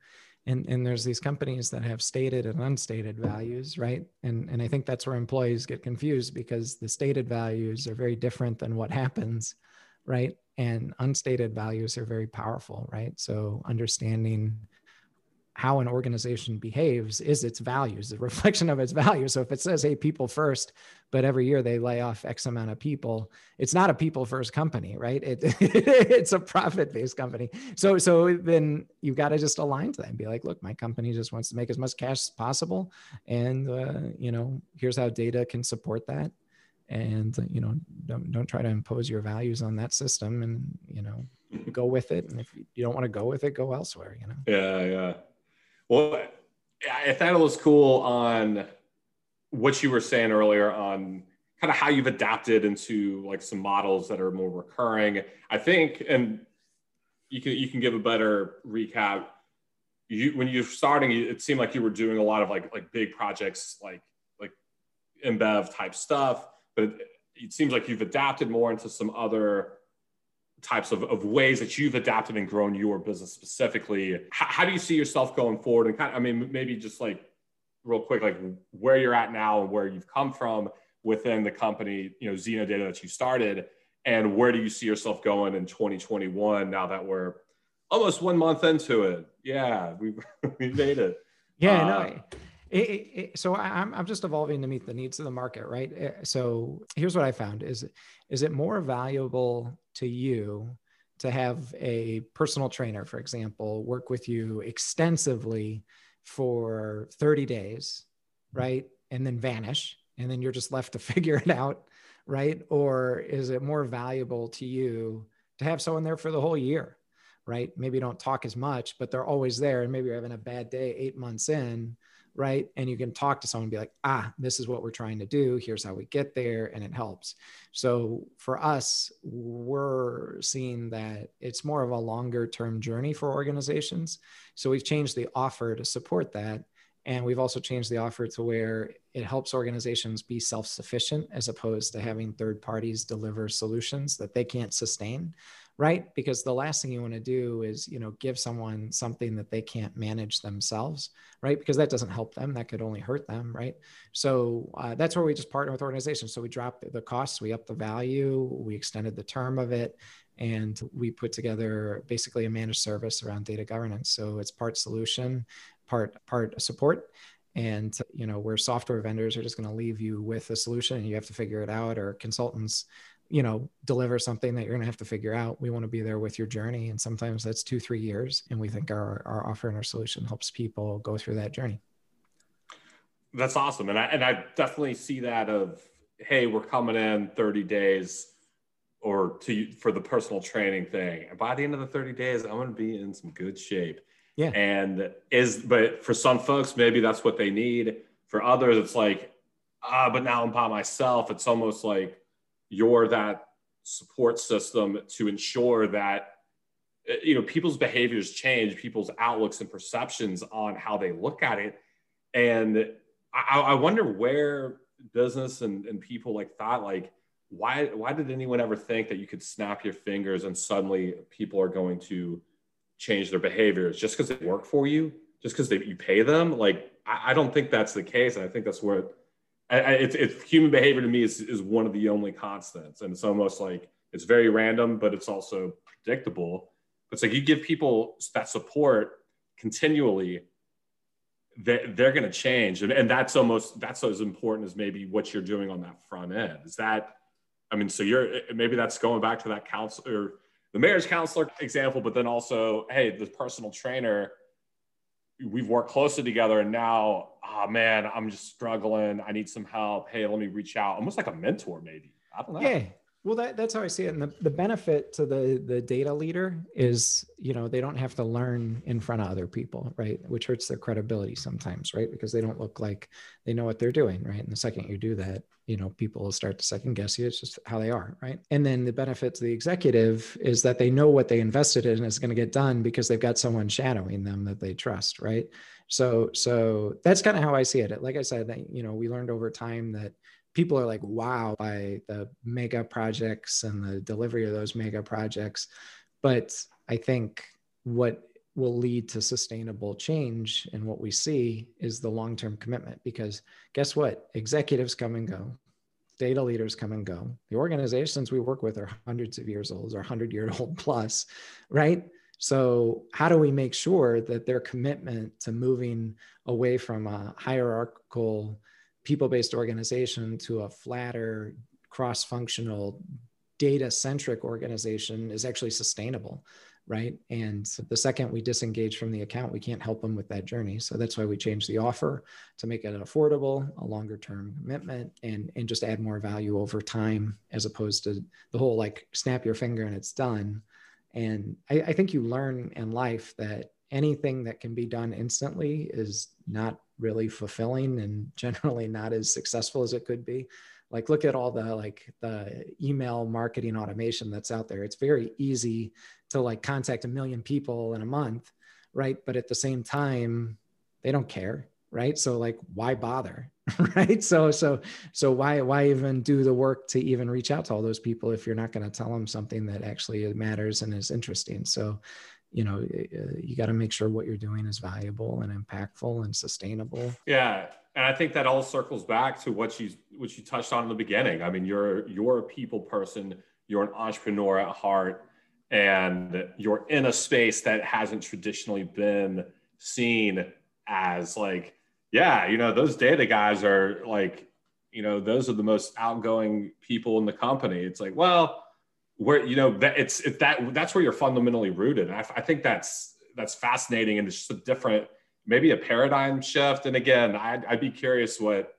And and there's these companies that have stated and unstated values right? And and i think that's where employees get confused because the stated values are very different than what happens right and unstated values are very powerful right? So understanding how an organization behaves is its values the reflection of its values. So if it says hey people first but every year they lay off x amount of people it's not a people first company right? It, it's a profit based company. So so then you've got to just align to that and be like look my company just wants to make as much cash as possible and uh, you know here's how data can support that and you know don't don't try to impose your values on that system and you know go with it. And if you don't want to go with it go elsewhere you know? Yeah yeah. Well i thought it was cool on what you were saying earlier on kind of how you've adapted into like some models that are more recurring. I think and you can you can give a better recap. You when you're starting it seemed like you were doing a lot of like like big projects like like InBev type stuff but it, it seems like you've adapted more into some other types of, of ways that you've adapted and grown your business specifically. How, how, do you see yourself going forward? And kind of, I mean, maybe just like real quick, like where you're at now and where you've come from within the company, you know, XenoData that you started, and where do you see yourself going in 2021 now that we're almost one month into it? Yeah, we we made it. Yeah, uh, no. It, it, so I'm, I'm just evolving to meet the needs of the market, right? Eh, so here's what I found: is is it more valuable to you to have a personal trainer, for example, work with you extensively for 30 days, right? And then vanish, and then you're just left to figure it out, right? Or is it more valuable to you to have someone there for the whole year, right? Maybe you don't talk as much, but they're always there. And maybe you're having a bad day eight months in, right? And you can talk to someone and be like, ah, this is what we're trying to do. Here's how we get there. And it helps. So for us, we're seeing that it's more of a longer term journey for organizations. So we've changed the offer to support that. And we've also changed the offer to where it helps organizations be self sufficient as opposed to having third parties deliver solutions that they can't sustain right? Because the last thing you want to do is you know give someone something that they can't manage themselves right? Because that doesn't help them that could only hurt them right? So uh, that's where we just partner with organizations. So we drop the costs we up the value we extended the term of it and we put together basically a managed service around data governance. So it's part solution part part support and you know where software vendors are just going to leave you with a solution and you have to figure it out or consultants you know deliver something that you're going to have to figure out. We want to be there with your journey and sometimes that's two three years and we think our, our offer and our solution helps people go through that journey. That's awesome and i and i definitely see that of hey we're coming in 30 days or to for the personal training thing and by the end of the 30 days i'm going to be in some good shape. Yeah. And is but for some folks maybe that's what they need. For others it's like ah but now i'm by myself. It's almost like you're that support system to ensure that you know people's behaviors change people's outlooks and perceptions on how they look at it. And i, I wonder where business and, and people like thought like why why did anyone ever think that you could snap your fingers and suddenly people are going to change their behaviors just because they work for you? Just because you pay them? Like I, I don't think that's the case. And i think that's what I, it's, it's human behavior to me is, is one of the only constants. And it's almost like it's very random, but it's also predictable. It's like you give people that support continually, they, they're going to change. And, and that's almost, that's as important as maybe what you're doing on that front end. Is that, I mean, so you're, eh, maybe that's going back to that counselor, the marriage counselor example, but then also, hey, the personal trainer, we've worked closely together and now oh man i'm just struggling. I need some help. Hey let me reach out. Almost like a mentor maybe. I don't know. Yeah well that, that's how i see it. And the, the benefit to the the data leader is you know they don't have to learn in front of other people right? Which hurts their credibility sometimes right? Because they don't look like they know what they're doing right? And the second you do that you know people will start to second guess you. It's just how they are right? And then the benefit to the executive is that they know what they invested in is going to get done because they've got someone shadowing them that they trust right? So so that's kind of how i see it. Like i said you know we learned over time that people are like wow by the mega projects and the delivery of those mega projects. But i think what will lead to sustainable change and what we see is the long-term commitment because guess what? Executives come and go. Data leaders come and go. The organizations we work with are hundreds of years old or 100 year old plus right? So how do we make sure that their commitment to moving away from a hierarchical people-based organization to a flatter cross-functional data-centric organization is actually sustainable right? And the second we disengage from the account, we can't help them with that journey. So that's why we change the offer to make it affordable, a longer term commitment, and, and just add more value over time as opposed to the whole like snap your finger and it's done. And I, I think you learn in life that anything that can be done instantly is not really fulfilling and generally not as successful as it could be. Like look at all the like the email marketing automation that's out there. It's very easy to like contact a million people in a month right? But at the same time they don't care right? So like why bother right? So so so why why even do the work to even reach out to all those people if you're not going to tell them something that actually matters and is interesting? So you know uh, you got to make sure what you're doing is valuable and impactful and sustainable yeah and I think that all circles back to what you what you touched on in the beginning. I mean, you're you're a people person, you're an entrepreneur at heart, and you're in a space that hasn't traditionally been seen as like, yeah, you know, those data guys are like, you know, those are the most outgoing people in the company. It's like, well, where you know that it's it, that that's where you're fundamentally rooted. And I, I think that's that's fascinating and it's just a different maybe a paradigm shift. And again, I'd, I'd be curious what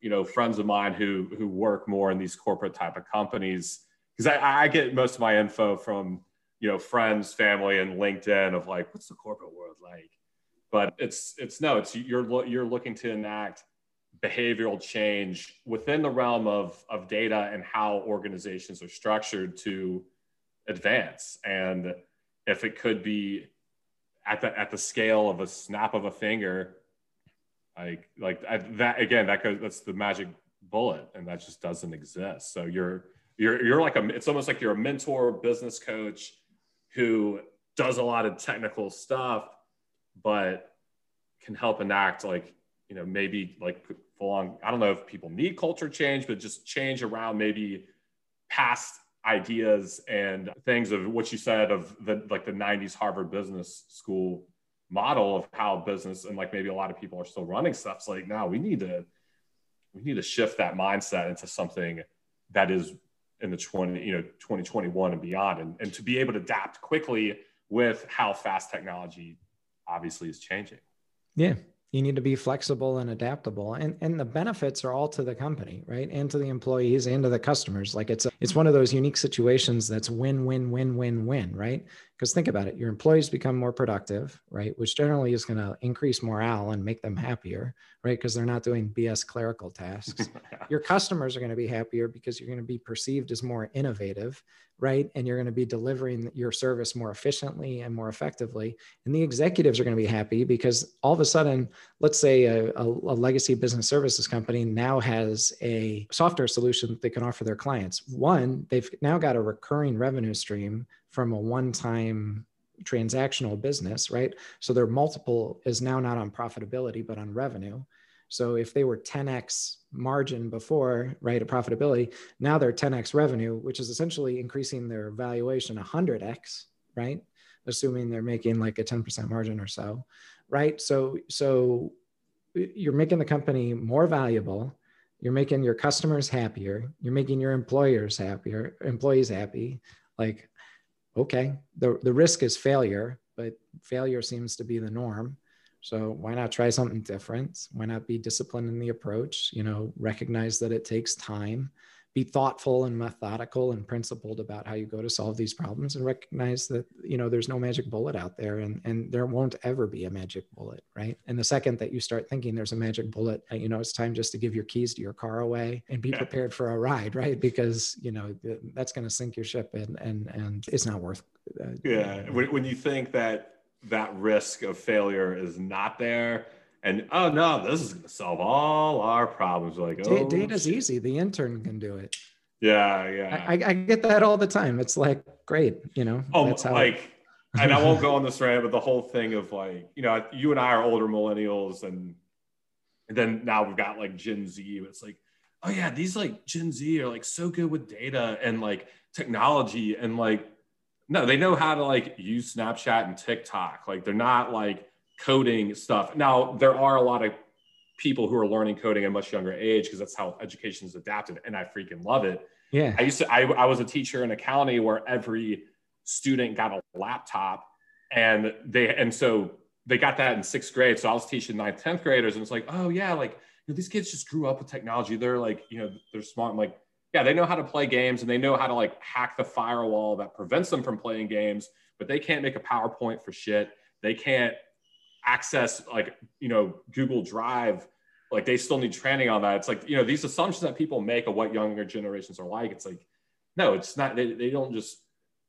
you know friends of mine who who work more in these corporate type of companies because I, I get most of my info from you know friends, family, and LinkedIn of like what's the corporate world like. But it's it's no, it's you're you're looking to enact behavioral change within the realm of, of data and how organizations are structured to advance. And if it could be at the, at the scale of a snap of a finger, like, like I, that, again, that goes, that's the magic bullet and that just doesn't exist. So you're, you're, you're like a, it's almost like you're a mentor business coach who does a lot of technical stuff, but can help enact like, you know, maybe like full on, I don't know if people need culture change, but just change around maybe past ideas and things of what you said of the like the 90s Harvard Business School model of how business and like maybe a lot of people are still running stuff. It's like, now we need to we need to shift that mindset into something that is in the 20, you know, 2021 and beyond and, and to be able to adapt quickly with how fast technology obviously is changing. Yeah you need to be flexible and adaptable. And and the benefits are all to the company right? And to the employees and to the customers. Like it's a, it's one of those unique situations that's win win win win win right? Because think about it your employees become more productive right? Which generally is going to increase morale and make them happier right? Because they're not doing bs clerical tasks. Your customers are going to be happier because you're going to be perceived as more innovative right and you're going to be delivering your service more efficiently and more effectively and the executives are going to be happy because all of a sudden let's say a, a, a legacy business services company now has a software solution that they can offer their clients one they've now got a recurring revenue stream from a one time transactional business, right? So their multiple is now not on profitability, but on revenue. So if they were 10x margin before, right, a profitability, now they're 10x revenue, which is essentially increasing their valuation 100x, right? Assuming they're making like a 10% margin or so, right? So so you're making the company more valuable, you're making your customers happier, you're making your employers happier, employees happy. Like okay, the, the risk is failure, but failure seems to be the norm. So why not try something different? Why not be disciplined in the approach? You know, recognize that it takes time. Be thoughtful and methodical and principled about how you go to solve these problems and recognize that you know there's no magic bullet out there and and there won't ever be a magic bullet right? And the second that you start thinking there's a magic bullet uh, you know it's time just to give your keys to your car away and be prepared for a ride right? Because you know that's going to sink your ship and and and it's not worth uh, yeah. when you think that that risk of failure is not there and oh no, this is going to solve all our problems. Like, oh, data's shit. easy. The intern can do it. Yeah, yeah. I, I, get that all the time. It's like great, you know. Oh, that's how like, and I won't go on this rant, but the whole thing of like, you know, you and I are older millennials, and, and then now we've got like Gen Z. It's like, oh yeah, these like Gen Z are like so good with data and like technology, and like, no, they know how to like use Snapchat and TikTok. Like, they're not like coding stuff. Now, there are a lot of people who are learning coding at a much younger age because that's how education is adapted, and I freaking love it. Yeah, I used to. I, I was a teacher in a county where every student got a laptop, and they and so they got that in sixth grade. So I was teaching ninth, tenth graders, and it's like, oh yeah, like you know, these kids just grew up with technology. They're like, you know, they're smart. I'm like, yeah, they know how to play games and they know how to like hack the firewall that prevents them from playing games, but they can't make a PowerPoint for shit. They can't access like you know google drive. Like they still need training on that. It's like you know these assumptions that people make of what younger generations are like it's like no it's not they, they don't just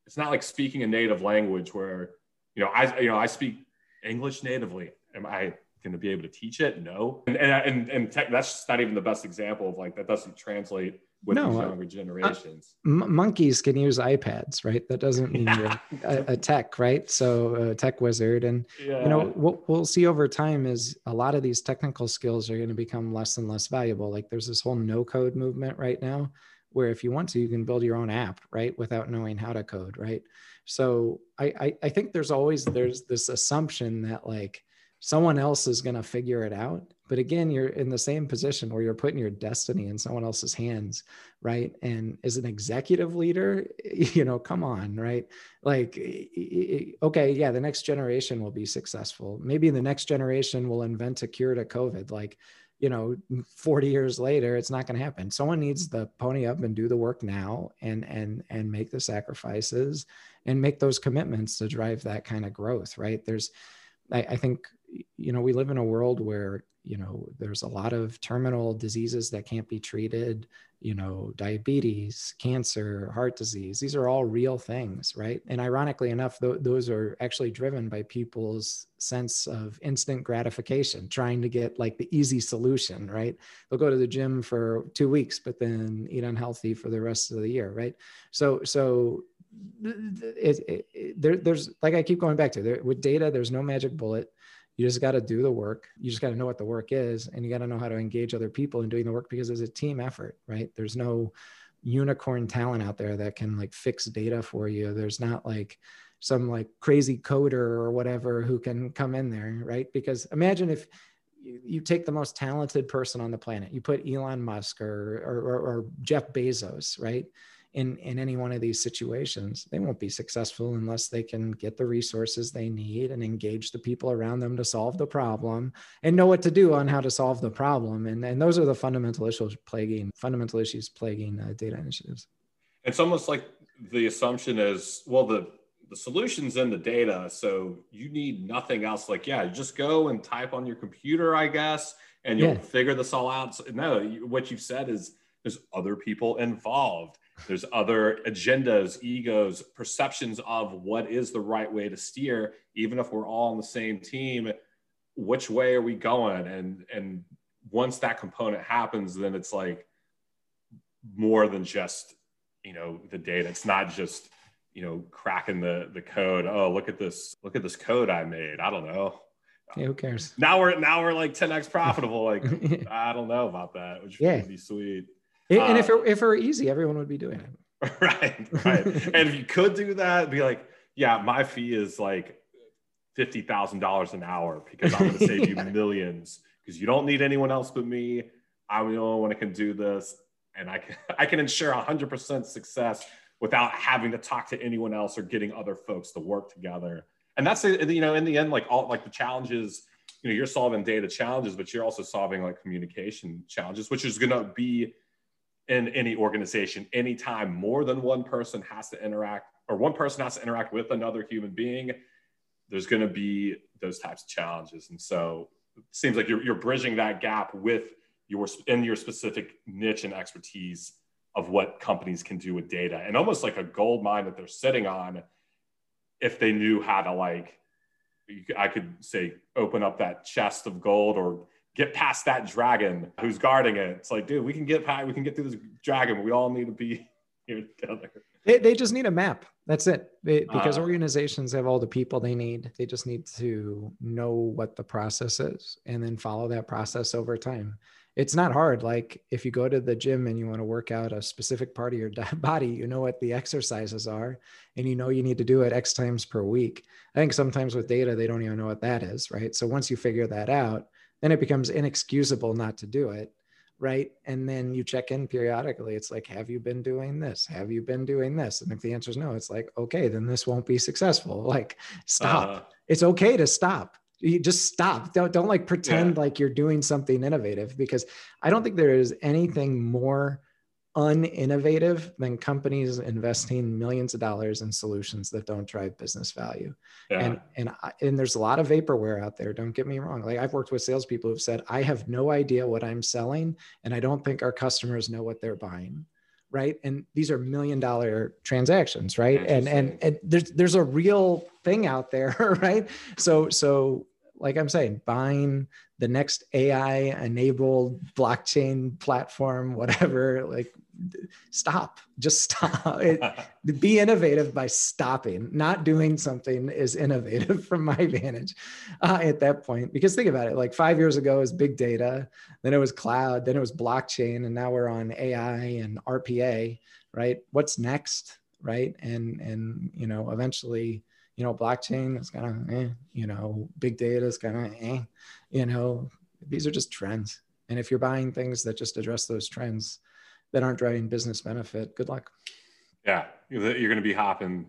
it's not like speaking a native language where you know i you know i speak english natively. Am i going to be able to teach it? No. And and and, and tech, that's not even the best example of like that doesn't translate with no, these younger generations. Uh, m- monkeys can use iPads, right? That doesn't mean you're a, a, tech, right? So a tech wizard, and yeah. you know what we'll see over time is a lot of these technical skills are going to become less and less valuable. Like there's this whole no code movement right now, where if you want to, you can build your own app, right, without knowing how to code, right? So I, I, I think there's always there's this assumption that like someone else is going to figure it out but again you're in the same position where you're putting your destiny in someone else's hands right? And as an executive leader you know come on right? Like okay yeah the next generation will be successful. Maybe the next generation will invent a cure to covid. Like you know 40 years later it's not going to happen. Someone needs to pony up and do the work now and and and make the sacrifices and make those commitments to drive that kind of growth right? There's I, I think you know we live in a world where you know there's a lot of terminal diseases that can't be treated you know diabetes cancer heart disease. These are all real things right? And ironically enough th- those are actually driven by people's sense of instant gratification trying to get like the easy solution right? They'll go to the gym for two weeks but then eat unhealthy for the rest of the year right? So so it, it, it, there, there's like I keep going back to there with data. There's no magic bullet. You just got to do the work. You just got to know what the work is, and you got to know how to engage other people in doing the work because it's a team effort, right? There's no unicorn talent out there that can like fix data for you. There's not like some like crazy coder or whatever who can come in there, right? Because imagine if you, take the most talented person on the planet, you put Elon Musk or, or, or Jeff Bezos, right? In in any one of these situations they won't be successful unless they can get the resources they need and engage the people around them to solve the problem and know what to do on how to solve the problem. And and those are the fundamental issues plaguing fundamental issues plaguing uh, data initiatives. It's almost like the assumption is well the the solution's in the data so you need nothing else. Like yeah just go and type on your computer i guess and you'll yeah. figure this all out. So, no what you've said is there's other people involved there's other agendas, egos, perceptions of what is the right way to steer, even if we're all on the same team. Which way are we going? And and once that component happens, then it's like more than just you know the data. It's not just you know cracking the the code. Oh, look at this! Look at this code I made. I don't know. Yeah, who cares? Now we're now we're like 10x profitable. Like I don't know about that, which yeah. would be sweet. And if uh, it, if it were easy, everyone would be doing it. Right, right. and if you could do that, be like, yeah, my fee is like fifty thousand dollars an hour because I'm going to save you millions because you don't need anyone else but me. I'm the only one that can do this, and I can I can ensure hundred percent success without having to talk to anyone else or getting other folks to work together. And that's you know in the end, like all like the challenges. You know, you're solving data challenges, but you're also solving like communication challenges, which is going to be in any organization anytime more than one person has to interact or one person has to interact with another human being there's going to be those types of challenges. And so it seems like you're, you're bridging that gap with your in your specific niche and expertise of what companies can do with data and almost like a gold mine that they're sitting on if they knew how to like i could say open up that chest of gold or get past that dragon who's guarding it. It's like, dude, we can get past, we can get through this dragon. we all need to be here together. They, they just need a map. That's it. They, because uh, organizations have all the people they need. They just need to know what the process is and then follow that process over time. It's not hard. Like if you go to the gym and you want to work out a specific part of your body, you know what the exercises are and you know you need to do it X times per week. I think sometimes with data, they don't even know what that is, right? So once you figure that out, then it becomes inexcusable not to do it right? And then you check in periodically. It's like have you been doing this? Have you been doing this? And if the answer is no it's like okay then this won't be successful. Like stop. Uh, it's okay to stop. You just stop. Don't don't like pretend yeah. like you're doing something innovative because i don't think there is anything more uninnovative than companies investing millions of dollars in solutions that don't drive business value. Yeah. And and I, and there's a lot of vaporware out there. Don't get me wrong. Like I've worked with salespeople who've said, I have no idea what I'm selling, and I don't think our customers know what they're buying. Right. And these are million dollar transactions, right? And and and there's there's a real thing out there, right? So so like I'm saying, buying the next AI enabled blockchain platform, whatever, like stop, just stop. It, be innovative by stopping. Not doing something is innovative from my vantage uh, at that point. Because think about it like five years ago was big data, then it was cloud, then it was blockchain, and now we're on AI and RPA, right? What's next? Right. And, and, you know, eventually, you know, blockchain is of, eh, you know, big data is of, eh, you know, these are just trends. And if you're buying things that just address those trends that aren't driving business benefit, good luck. Yeah, you're going to be hopping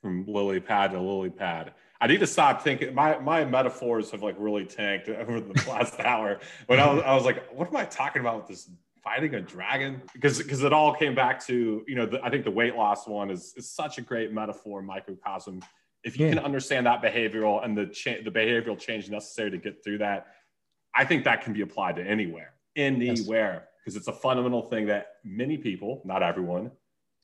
from lily pad to lily pad. I need to stop thinking. My my metaphors have like really tanked over the last hour. But I was, I was like, what am I talking about with this fighting a dragon? Because because it all came back to you know the, I think the weight loss one is is such a great metaphor microcosm. If you yeah. can understand that behavioral and the cha- the behavioral change necessary to get through that, I think that can be applied to anywhere, anywhere, because it's a fundamental thing that many people, not everyone,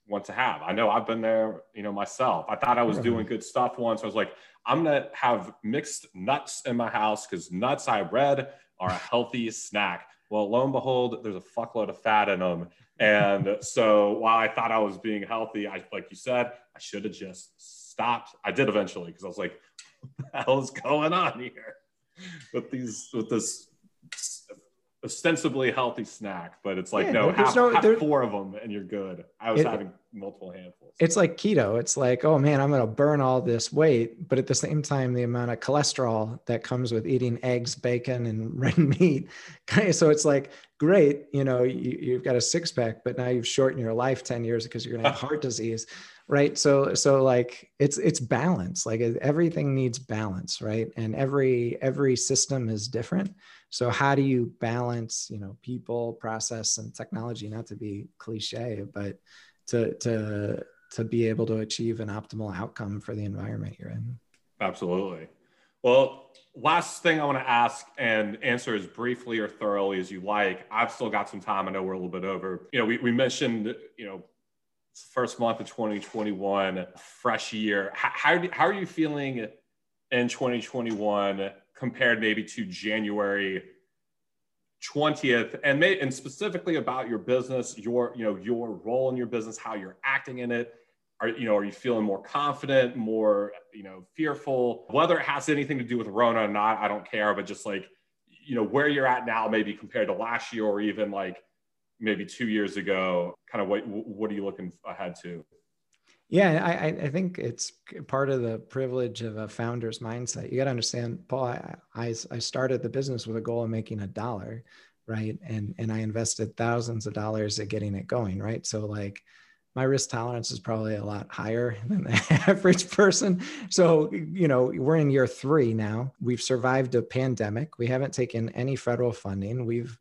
want to have. I know I've been there, you know, myself. I thought I was doing good stuff once. I was like, I'm gonna have mixed nuts in my house because nuts I read are a healthy snack. Well, lo and behold, there's a fuckload of fat in them. And so while I thought I was being healthy, I like you said, I should have just stopped. I did eventually because I was like, what the hell is going on here with these with this ostensibly healthy snack, but it's like yeah, no, have, no, have four of them and you're good. I was it, having multiple handfuls. It's like keto. It's like, oh man, I'm going to burn all this weight, but at the same time, the amount of cholesterol that comes with eating eggs, bacon, and red meat. So it's like, great, you know, you, have got a six pack, but now you've shortened your life ten years because you're going to have heart disease, right? So, so like, it's it's balance. Like everything needs balance, right? And every every system is different. So how do you balance, you know, people, process, and technology? Not to be cliche, but to to to be able to achieve an optimal outcome for the environment you're in. Absolutely. Well, last thing I want to ask and answer as briefly or thoroughly as you like. I've still got some time. I know we're a little bit over. You know, we, we mentioned, you know, first month of 2021, fresh year. How, how, how are you feeling in 2021 compared maybe to January 20th and may, and specifically about your business, your you know your role in your business, how you're acting in it. Are you know are you feeling more confident, more you know fearful? Whether it has anything to do with Rona or not, I don't care. But just like you know where you're at now, maybe compared to last year or even like maybe two years ago, kind of what what are you looking ahead to? Yeah, I, I think it's part of the privilege of a founder's mindset. You got to understand, Paul. I, I, I started the business with a goal of making a dollar, right? And and I invested thousands of dollars at getting it going, right? So like, my risk tolerance is probably a lot higher than the average person. So you know, we're in year three now. We've survived a pandemic. We haven't taken any federal funding. We've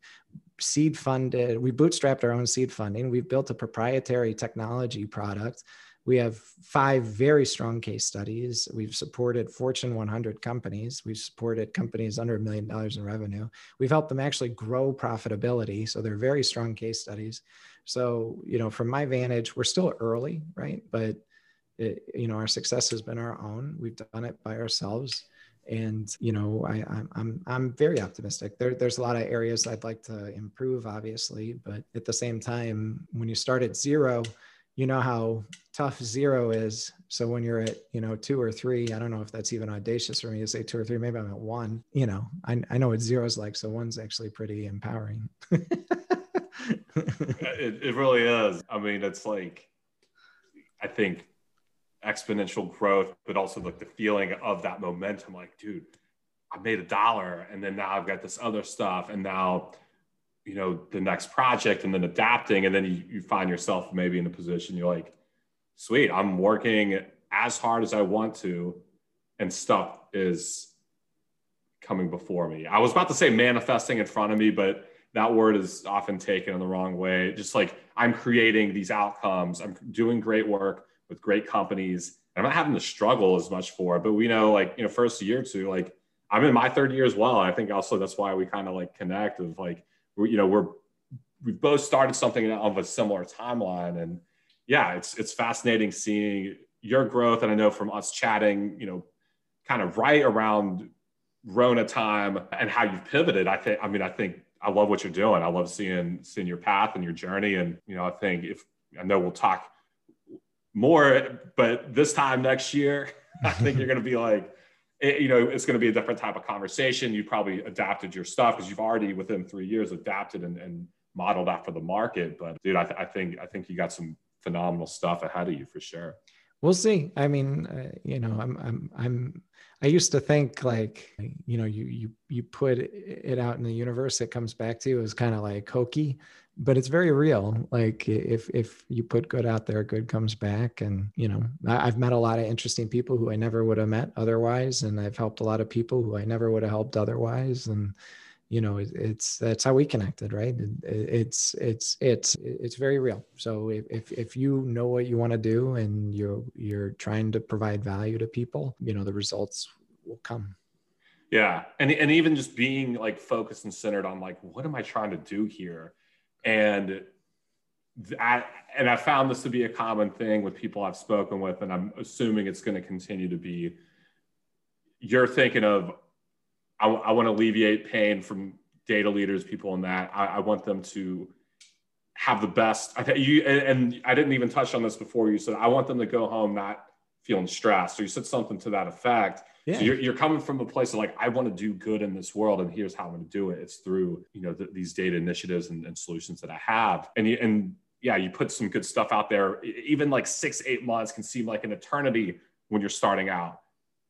seed funded. We bootstrapped our own seed funding. We've built a proprietary technology product we have five very strong case studies. We've supported Fortune 100 companies. We've supported companies under a million dollars in revenue. We've helped them actually grow profitability. So they're very strong case studies. So, you know, from my vantage, we're still early, right? But, it, you know, our success has been our own. We've done it by ourselves. And, you know, I, I'm, I'm, I'm very optimistic. There, there's a lot of areas I'd like to improve, obviously. But at the same time, when you start at zero, you know how tough zero is. So when you're at, you know, two or three, I don't know if that's even audacious for me to say two or three, maybe I'm at one, you know, I, I know what zero is like. So one's actually pretty empowering. it, it really is. I mean, it's like, I think exponential growth, but also like the feeling of that momentum, like, dude, I made a dollar and then now I've got this other stuff. And now you know the next project and then adapting and then you, you find yourself maybe in a position you're like sweet i'm working as hard as i want to and stuff is coming before me. I was about to say manifesting in front of me but that word is often taken in the wrong way. Just like i'm creating these outcomes. I'm doing great work with great companies i'm not having to struggle as much for it but we know like you know first year or two like i'm in my third year as well i think also that's why we kind of like connect of like we're, you know, we're we've both started something of a similar timeline, and yeah, it's it's fascinating seeing your growth. And I know from us chatting, you know, kind of right around Rona time and how you've pivoted. I think, I mean, I think I love what you're doing. I love seeing seeing your path and your journey. And you know, I think if I know we'll talk more, but this time next year, I think you're going to be like, it, you know, it's going to be a different type of conversation. You probably adapted your stuff because you've already within three years adapted and, and modeled after the market. But dude, I, th- I think I think you got some phenomenal stuff ahead of you for sure. we'll see. I mean, uh, you know, I'm, I'm, I'm, I used to think like, you know, you, you, you put it out in the universe, it comes back to you as kind of like hokey, but it's very real. Like if, if you put good out there, good comes back. And, you know, I, I've met a lot of interesting people who I never would have met otherwise. And I've helped a lot of people who I never would have helped otherwise. And, you know it, it's that's how we connected right it, it's it's it's it's very real so if if you know what you want to do and you're you're trying to provide value to people you know the results will come yeah and and even just being like focused and centered on like what am i trying to do here and I, and I found this to be a common thing with people I've spoken with, and I'm assuming it's going to continue to be. You're thinking of I, I want to alleviate pain from data leaders, people in that. I, I want them to have the best. I th- you and, and, I didn't even touch on this before. You said I want them to go home not feeling stressed. or you said something to that effect. Yeah. So you're, you're coming from a place of like I want to do good in this world, and here's how I'm going to do it. It's through you know th- these data initiatives and, and, solutions that I have, and you, and yeah, you put some good stuff out there. Even like six eight months can seem like an eternity when you're starting out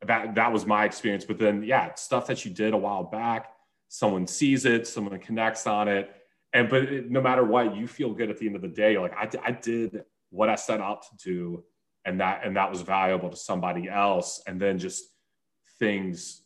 that that was my experience. But then, yeah, stuff that you did a while back, someone sees it, someone connects on it, and but it, no matter what, you feel good at the end of the day. You're like, I, I did what I set out to do, and that and that was valuable to somebody else. And then just things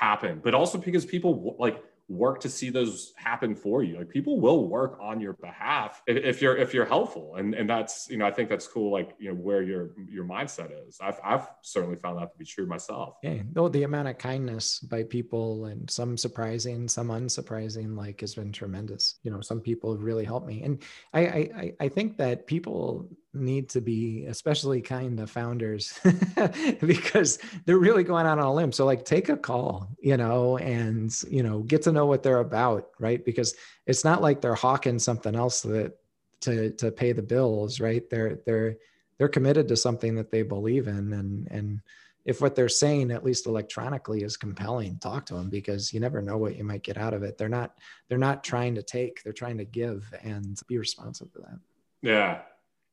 happen, but also because people like work to see those happen for you. Like people will work on your behalf if, if, you're if you're helpful. And and that's you know i think that's cool like you know where your your mindset is. I've, I've certainly found that to be true myself. Yeah. No the amount of kindness by people and some surprising some unsurprising like has been tremendous. You know some people have really helped me. And i i i think that people need to be especially kind to founders because they're really going out on a limb. So like take a call you know and you know get to know what they're about right? Because it's not like they're hawking something else that to to pay the bills right? They're they're they're committed to something that they believe in and and if what they're saying at least electronically is compelling talk to them because you never know what you might get out of it. They're not they're not trying to take they're trying to give and be responsive to that. Yeah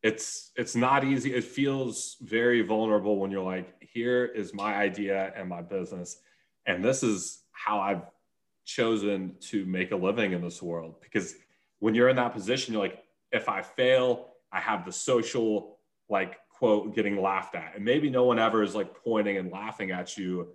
it's it's not easy. It feels very vulnerable when you're like here is my idea and my business. And this is how i've chosen to make a living in this world. Because when you're in that position you're like if i fail i have the social like quote getting laughed at. And maybe no one ever is like pointing and laughing at you.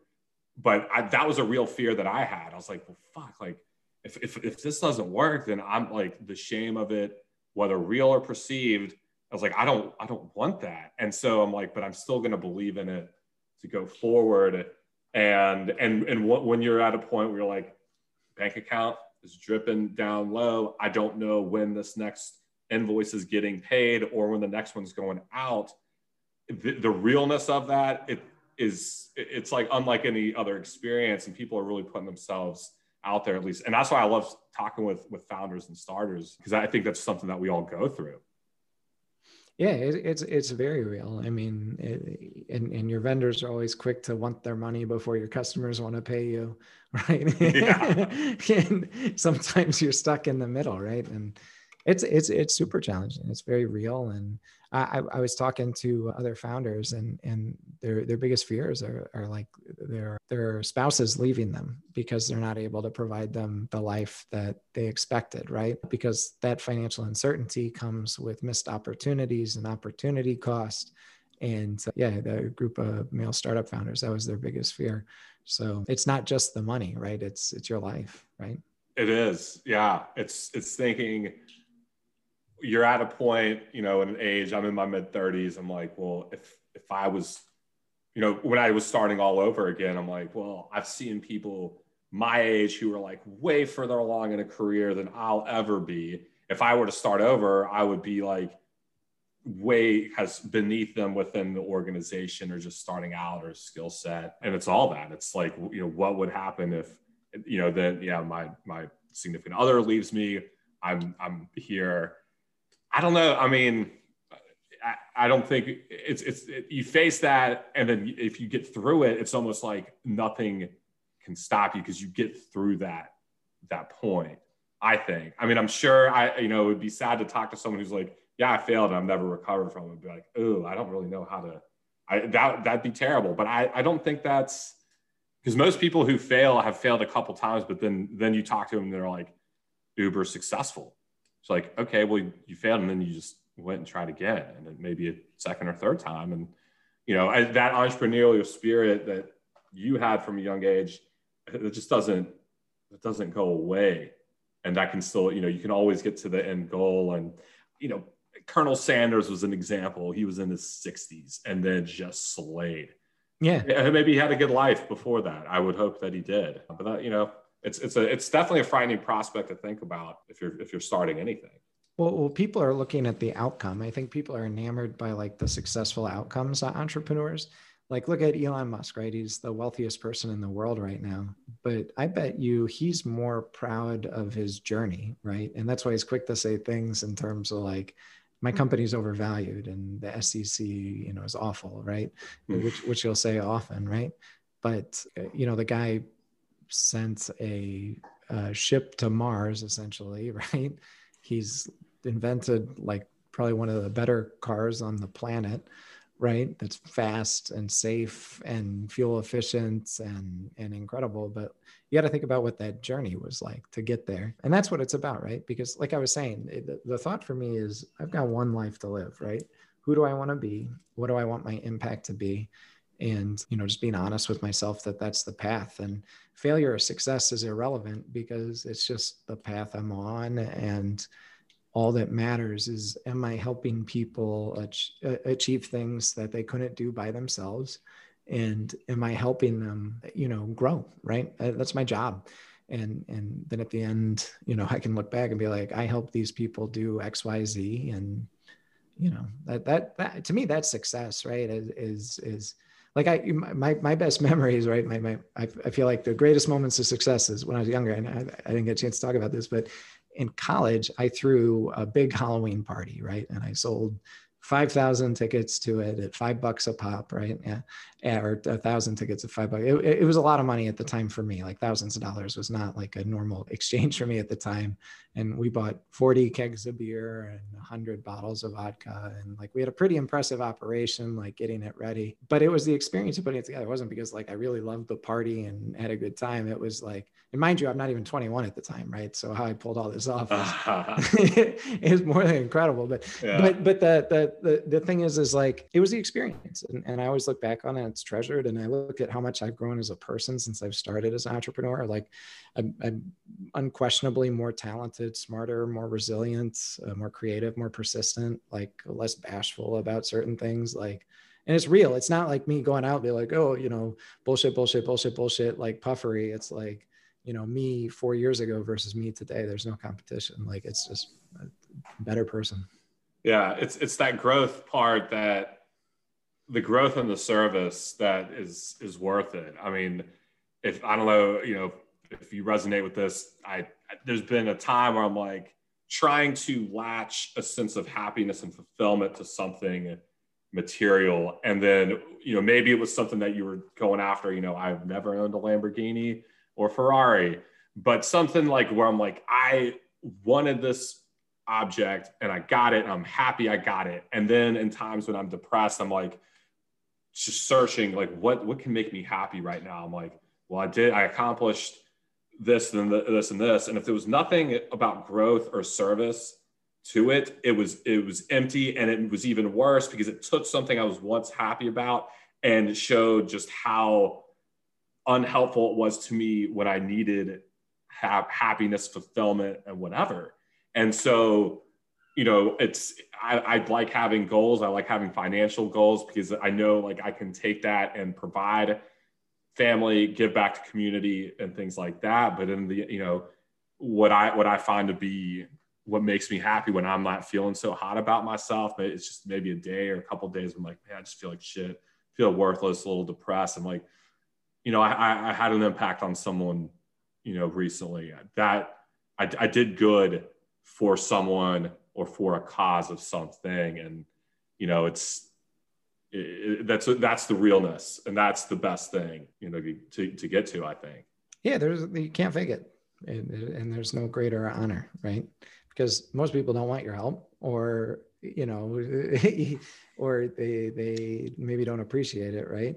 But I, that was a real fear that i had. I was like well fuck like if, if, if this doesn't work then i'm like the shame of it whether real or perceived I was like, I don't, I don't want that. And so I'm like, but I'm still going to believe in it to go forward. And, and, and when you're at a point where you're like, bank account is dripping down low. I don't know when this next invoice is getting paid or when the next one's going out. The, the realness of that, it is, it's like unlike any other experience. And people are really putting themselves out there at least. And that's why I love talking with, with founders and starters, because I think that's something that we all go through yeah, it, it's it's very real. I mean, it, and and your vendors are always quick to want their money before your customers want to pay you, right? Yeah. and sometimes you're stuck in the middle, right? And it's it's it's super challenging. It's very real, and I, I was talking to other founders and and their their biggest fears are, are like their their spouses leaving them because they're not able to provide them the life that they expected right? Because that financial uncertainty comes with missed opportunities and opportunity cost. And uh, yeah the group of male startup founders that was their biggest fear. So it's not just the money right? It's it's your life right? It is. Yeah. It's it's thinking you're at a point, you know, in an age, I'm in my mid 30s. I'm like, well, if if I was, you know, when I was starting all over again, I'm like, well, I've seen people my age who are like way further along in a career than I'll ever be. If I were to start over, I would be like way has beneath them within the organization or just starting out or skill set. And it's all that. It's like, you know, what would happen if, you know, then yeah, my my significant other leaves me. I'm I'm here I don't know. I mean, I, I don't think it's it's it, you face that, and then if you get through it, it's almost like nothing can stop you because you get through that that point. I think. I mean, I'm sure I you know it would be sad to talk to someone who's like, yeah, I failed and I've never recovered from it. Be like, oh, I don't really know how to I, that that'd be terrible. But I, I don't think that's because most people who fail have failed a couple times, but then then you talk to them, and they're like uber successful. It's like okay, well you failed, and then you just went and tried again, and then maybe a second or third time, and you know that entrepreneurial spirit that you had from a young age, it just doesn't it doesn't go away, and that can still you know you can always get to the end goal, and you know Colonel Sanders was an example. He was in his 60s and then just slayed. Yeah. Maybe he had a good life before that. I would hope that he did. But that, you know, it's it's a it's definitely a frightening prospect to think about if you're if you're starting anything. Well, well, people are looking at the outcome. I think people are enamored by like the successful outcomes of entrepreneurs. Like, look at Elon Musk, right? He's the wealthiest person in the world right now. But I bet you he's more proud of his journey, right? And that's why he's quick to say things in terms of like, my company's overvalued and the SEC, you know, is awful, right? Mm. Which which you'll say often, right? But you know, the guy sent a, a ship to Mars essentially, right? He's invented like probably one of the better cars on the planet right? That's fast and safe and fuel efficient and and incredible. But you got to think about what that journey was like to get there. And that's what it's about right? Because like i was saying the, the thought for me is i've got one life to live right? Who do i want to be? What do i want my impact to be and you know just being honest with myself that that's the path and failure or success is irrelevant because it's just the path i'm on and all that matters is am i helping people ach- achieve things that they couldn't do by themselves? And am i helping them you know grow right? Uh, that's my job. And and then at the end you know i can look back and be like i help these people do xyz and you know that that, that to me that's success right? Is is, is like I my my best memories, right? My my I, I feel like the greatest moments of success is when I was younger, and I, I didn't get a chance to talk about this, but in college, I threw a big Halloween party, right? And I sold 5,000 tickets to it at five bucks a pop, right? Yeah. Or a thousand tickets at five bucks. It, it, was a lot of money at the time for me. Like thousands of dollars was not like a normal exchange for me at the time. And we bought 40 kegs of beer and 100 bottles of vodka. And like we had a pretty impressive operation, like getting it ready. But it was the experience of putting it together. It wasn't because like I really loved the party and had a good time. It was like, and mind you, I'm not even 21 at the time, right? So how I pulled all this off is, is more than incredible. But yeah. but but the, the the the thing is is like it was the experience, and, and I always look back on it. It's treasured, and I look at how much I've grown as a person since I've started as an entrepreneur. Like I'm, I'm unquestionably more talented, smarter, more resilient, uh, more creative, more persistent, like less bashful about certain things, like and it's real. It's not like me going out and be like, oh, you know, bullshit, bullshit, bullshit, bullshit, like puffery. It's like you know me four years ago versus me today there's no competition. Like it's just a better person. Yeah it's it's that growth part that the growth in the service that is is worth it. I mean if i don't know you know if you resonate with this i there's been a time where i'm like trying to latch a sense of happiness and fulfillment to something material. And then you know maybe it was something that you were going after you know i've never owned a lamborghini or Ferrari, but something like where I'm like, I wanted this object and I got it. I'm happy I got it. And then in times when I'm depressed, I'm like just searching like what what can make me happy right now. I'm like, well, I did I accomplished this and this and this. And if there was nothing about growth or service to it, it was it was empty and it was even worse because it took something I was once happy about and showed just how unhelpful it was to me when I needed ha- happiness, fulfillment, and whatever. And so, you know, it's I, I like having goals. I like having financial goals because I know like I can take that and provide family, give back to community, and things like that. But in the you know, what I what I find to be what makes me happy when I'm not feeling so hot about myself. But it's just maybe a day or a couple days. I'm like, man, I just feel like shit, feel worthless, a little depressed. I'm like, you know, I, I had an impact on someone, you know, recently that I, I did good for someone or for a cause of something. And, you know, it's, it, that's, that's the realness and that's the best thing, you know, to, to get to, I think. Yeah. There's, you can't fake it. And, and there's no greater honor, right? Because most people don't want your help or you know, or they they maybe don't appreciate it, right?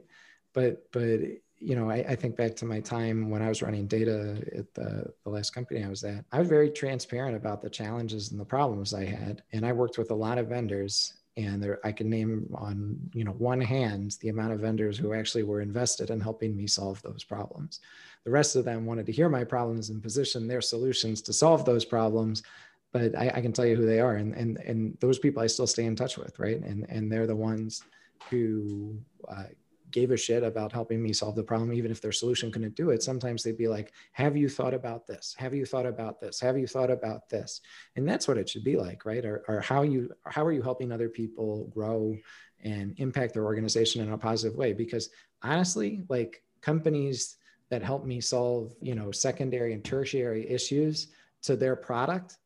But but you know, I, I, think back to my time when I was running data at the, the last company I was at. I was very transparent about the challenges and the problems I had, and I worked with a lot of vendors. And there, I can name on you know one hand the amount of vendors who actually were invested in helping me solve those problems. The rest of them wanted to hear my problems and position their solutions to solve those problems, but I, I, can tell you who they are and and and those people i still stay in touch with right and and they're the ones who uh, gave a shit about helping me solve the problem even if their solution couldn't do it sometimes they'd be like have you thought about this? Have you thought about this? Have you thought about this? And that's what it should be like right? Or, or how you how are you helping other people grow and impact their organization in a positive way? Because honestly like companies that help me solve you know secondary and tertiary issues to their product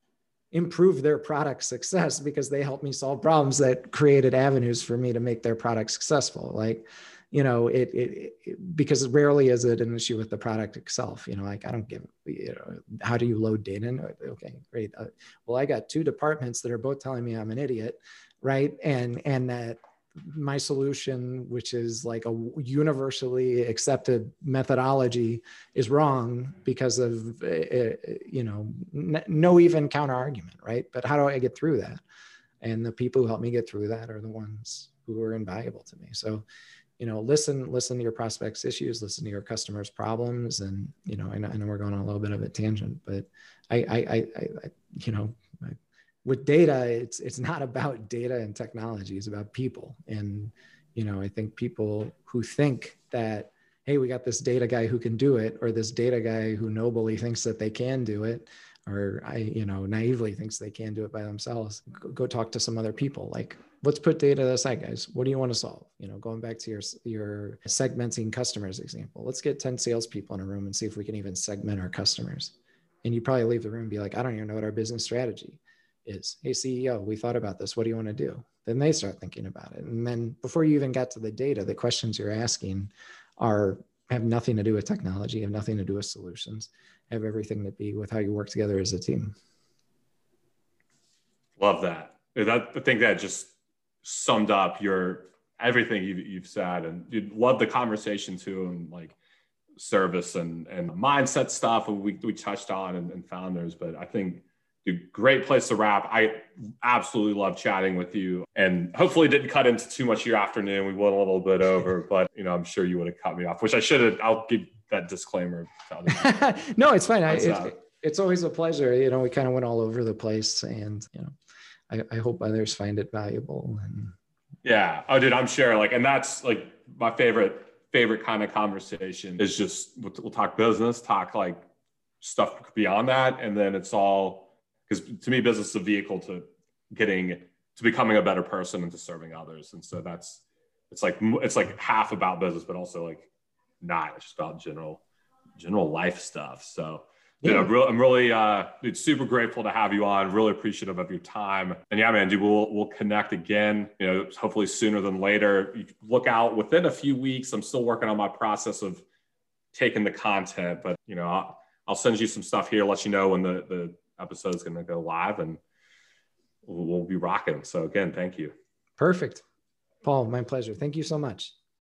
improve their product success because they helped me solve problems that created avenues for me to make their product successful. Like you know it, it, it, because rarely is it an issue with the product itself you know like i don't give you know how do you load data in? okay great uh, well i got two departments that are both telling me i'm an idiot right and and that my solution, which is like a universally accepted methodology, is wrong because of uh, you know no even counter argument, right? But how do I get through that? And the people who help me get through that are the ones who are invaluable to me. So, you know, listen, listen to your prospects' issues, listen to your customers' problems, and you know, I know, I know we're going on a little bit of a tangent, but I, I, I, I you know, I with data it's it's not about data and technology it's about people. And you know i think people who think that hey we got this data guy who can do it or this data guy who nobly thinks that they can do it or i you know naively thinks they can do it by themselves go, go talk to some other people. Like let's put data aside guys. What do you want to solve? You know going back to your your segmenting customers example let's get 10 salespeople in a room and see if we can even segment our customers. And you probably leave the room and be like i don't even know what our business strategy is. Hey ceo we thought about this. What do you want to do? Then they start thinking about it. And then before you even get to the data the questions you're asking are have nothing to do with technology have nothing to do with solutions have everything to be with how you work together as a team. Love that. That i think that just summed up your everything you've, you've said and you love the conversation too and like service and and mindset stuff we, we touched on and, and founders but i think great place to wrap. I absolutely love chatting with you and hopefully didn't cut into too much of your afternoon. We went a little bit over, but you know, I'm sure you would have cut me off, which I should have. I'll give that disclaimer. no, it's fine. I, it, uh, it's always a pleasure. You know, we kind of went all over the place and, you know, I, I hope others find it valuable. And yeah. Oh, dude, I'm sure like, and that's like my favorite, favorite kind of conversation is just, we'll, we'll talk business, talk like stuff beyond that. And then it's all, because to me, business is a vehicle to getting to becoming a better person and to serving others. And so that's it's like it's like half about business, but also like not. It's just about general general life stuff. So. Yeah. I'm, really, I'm really, uh, dude, super grateful to have you on. Really appreciative of your time. And yeah, man, dude, we'll we'll connect again. You know, hopefully sooner than later. You look out within a few weeks. I'm still working on my process of taking the content, but you know, I'll, I'll send you some stuff here. Let you know when the the episode is going to go live and we'll be rocking. So again, thank you. Perfect. Paul, my pleasure. Thank you so much.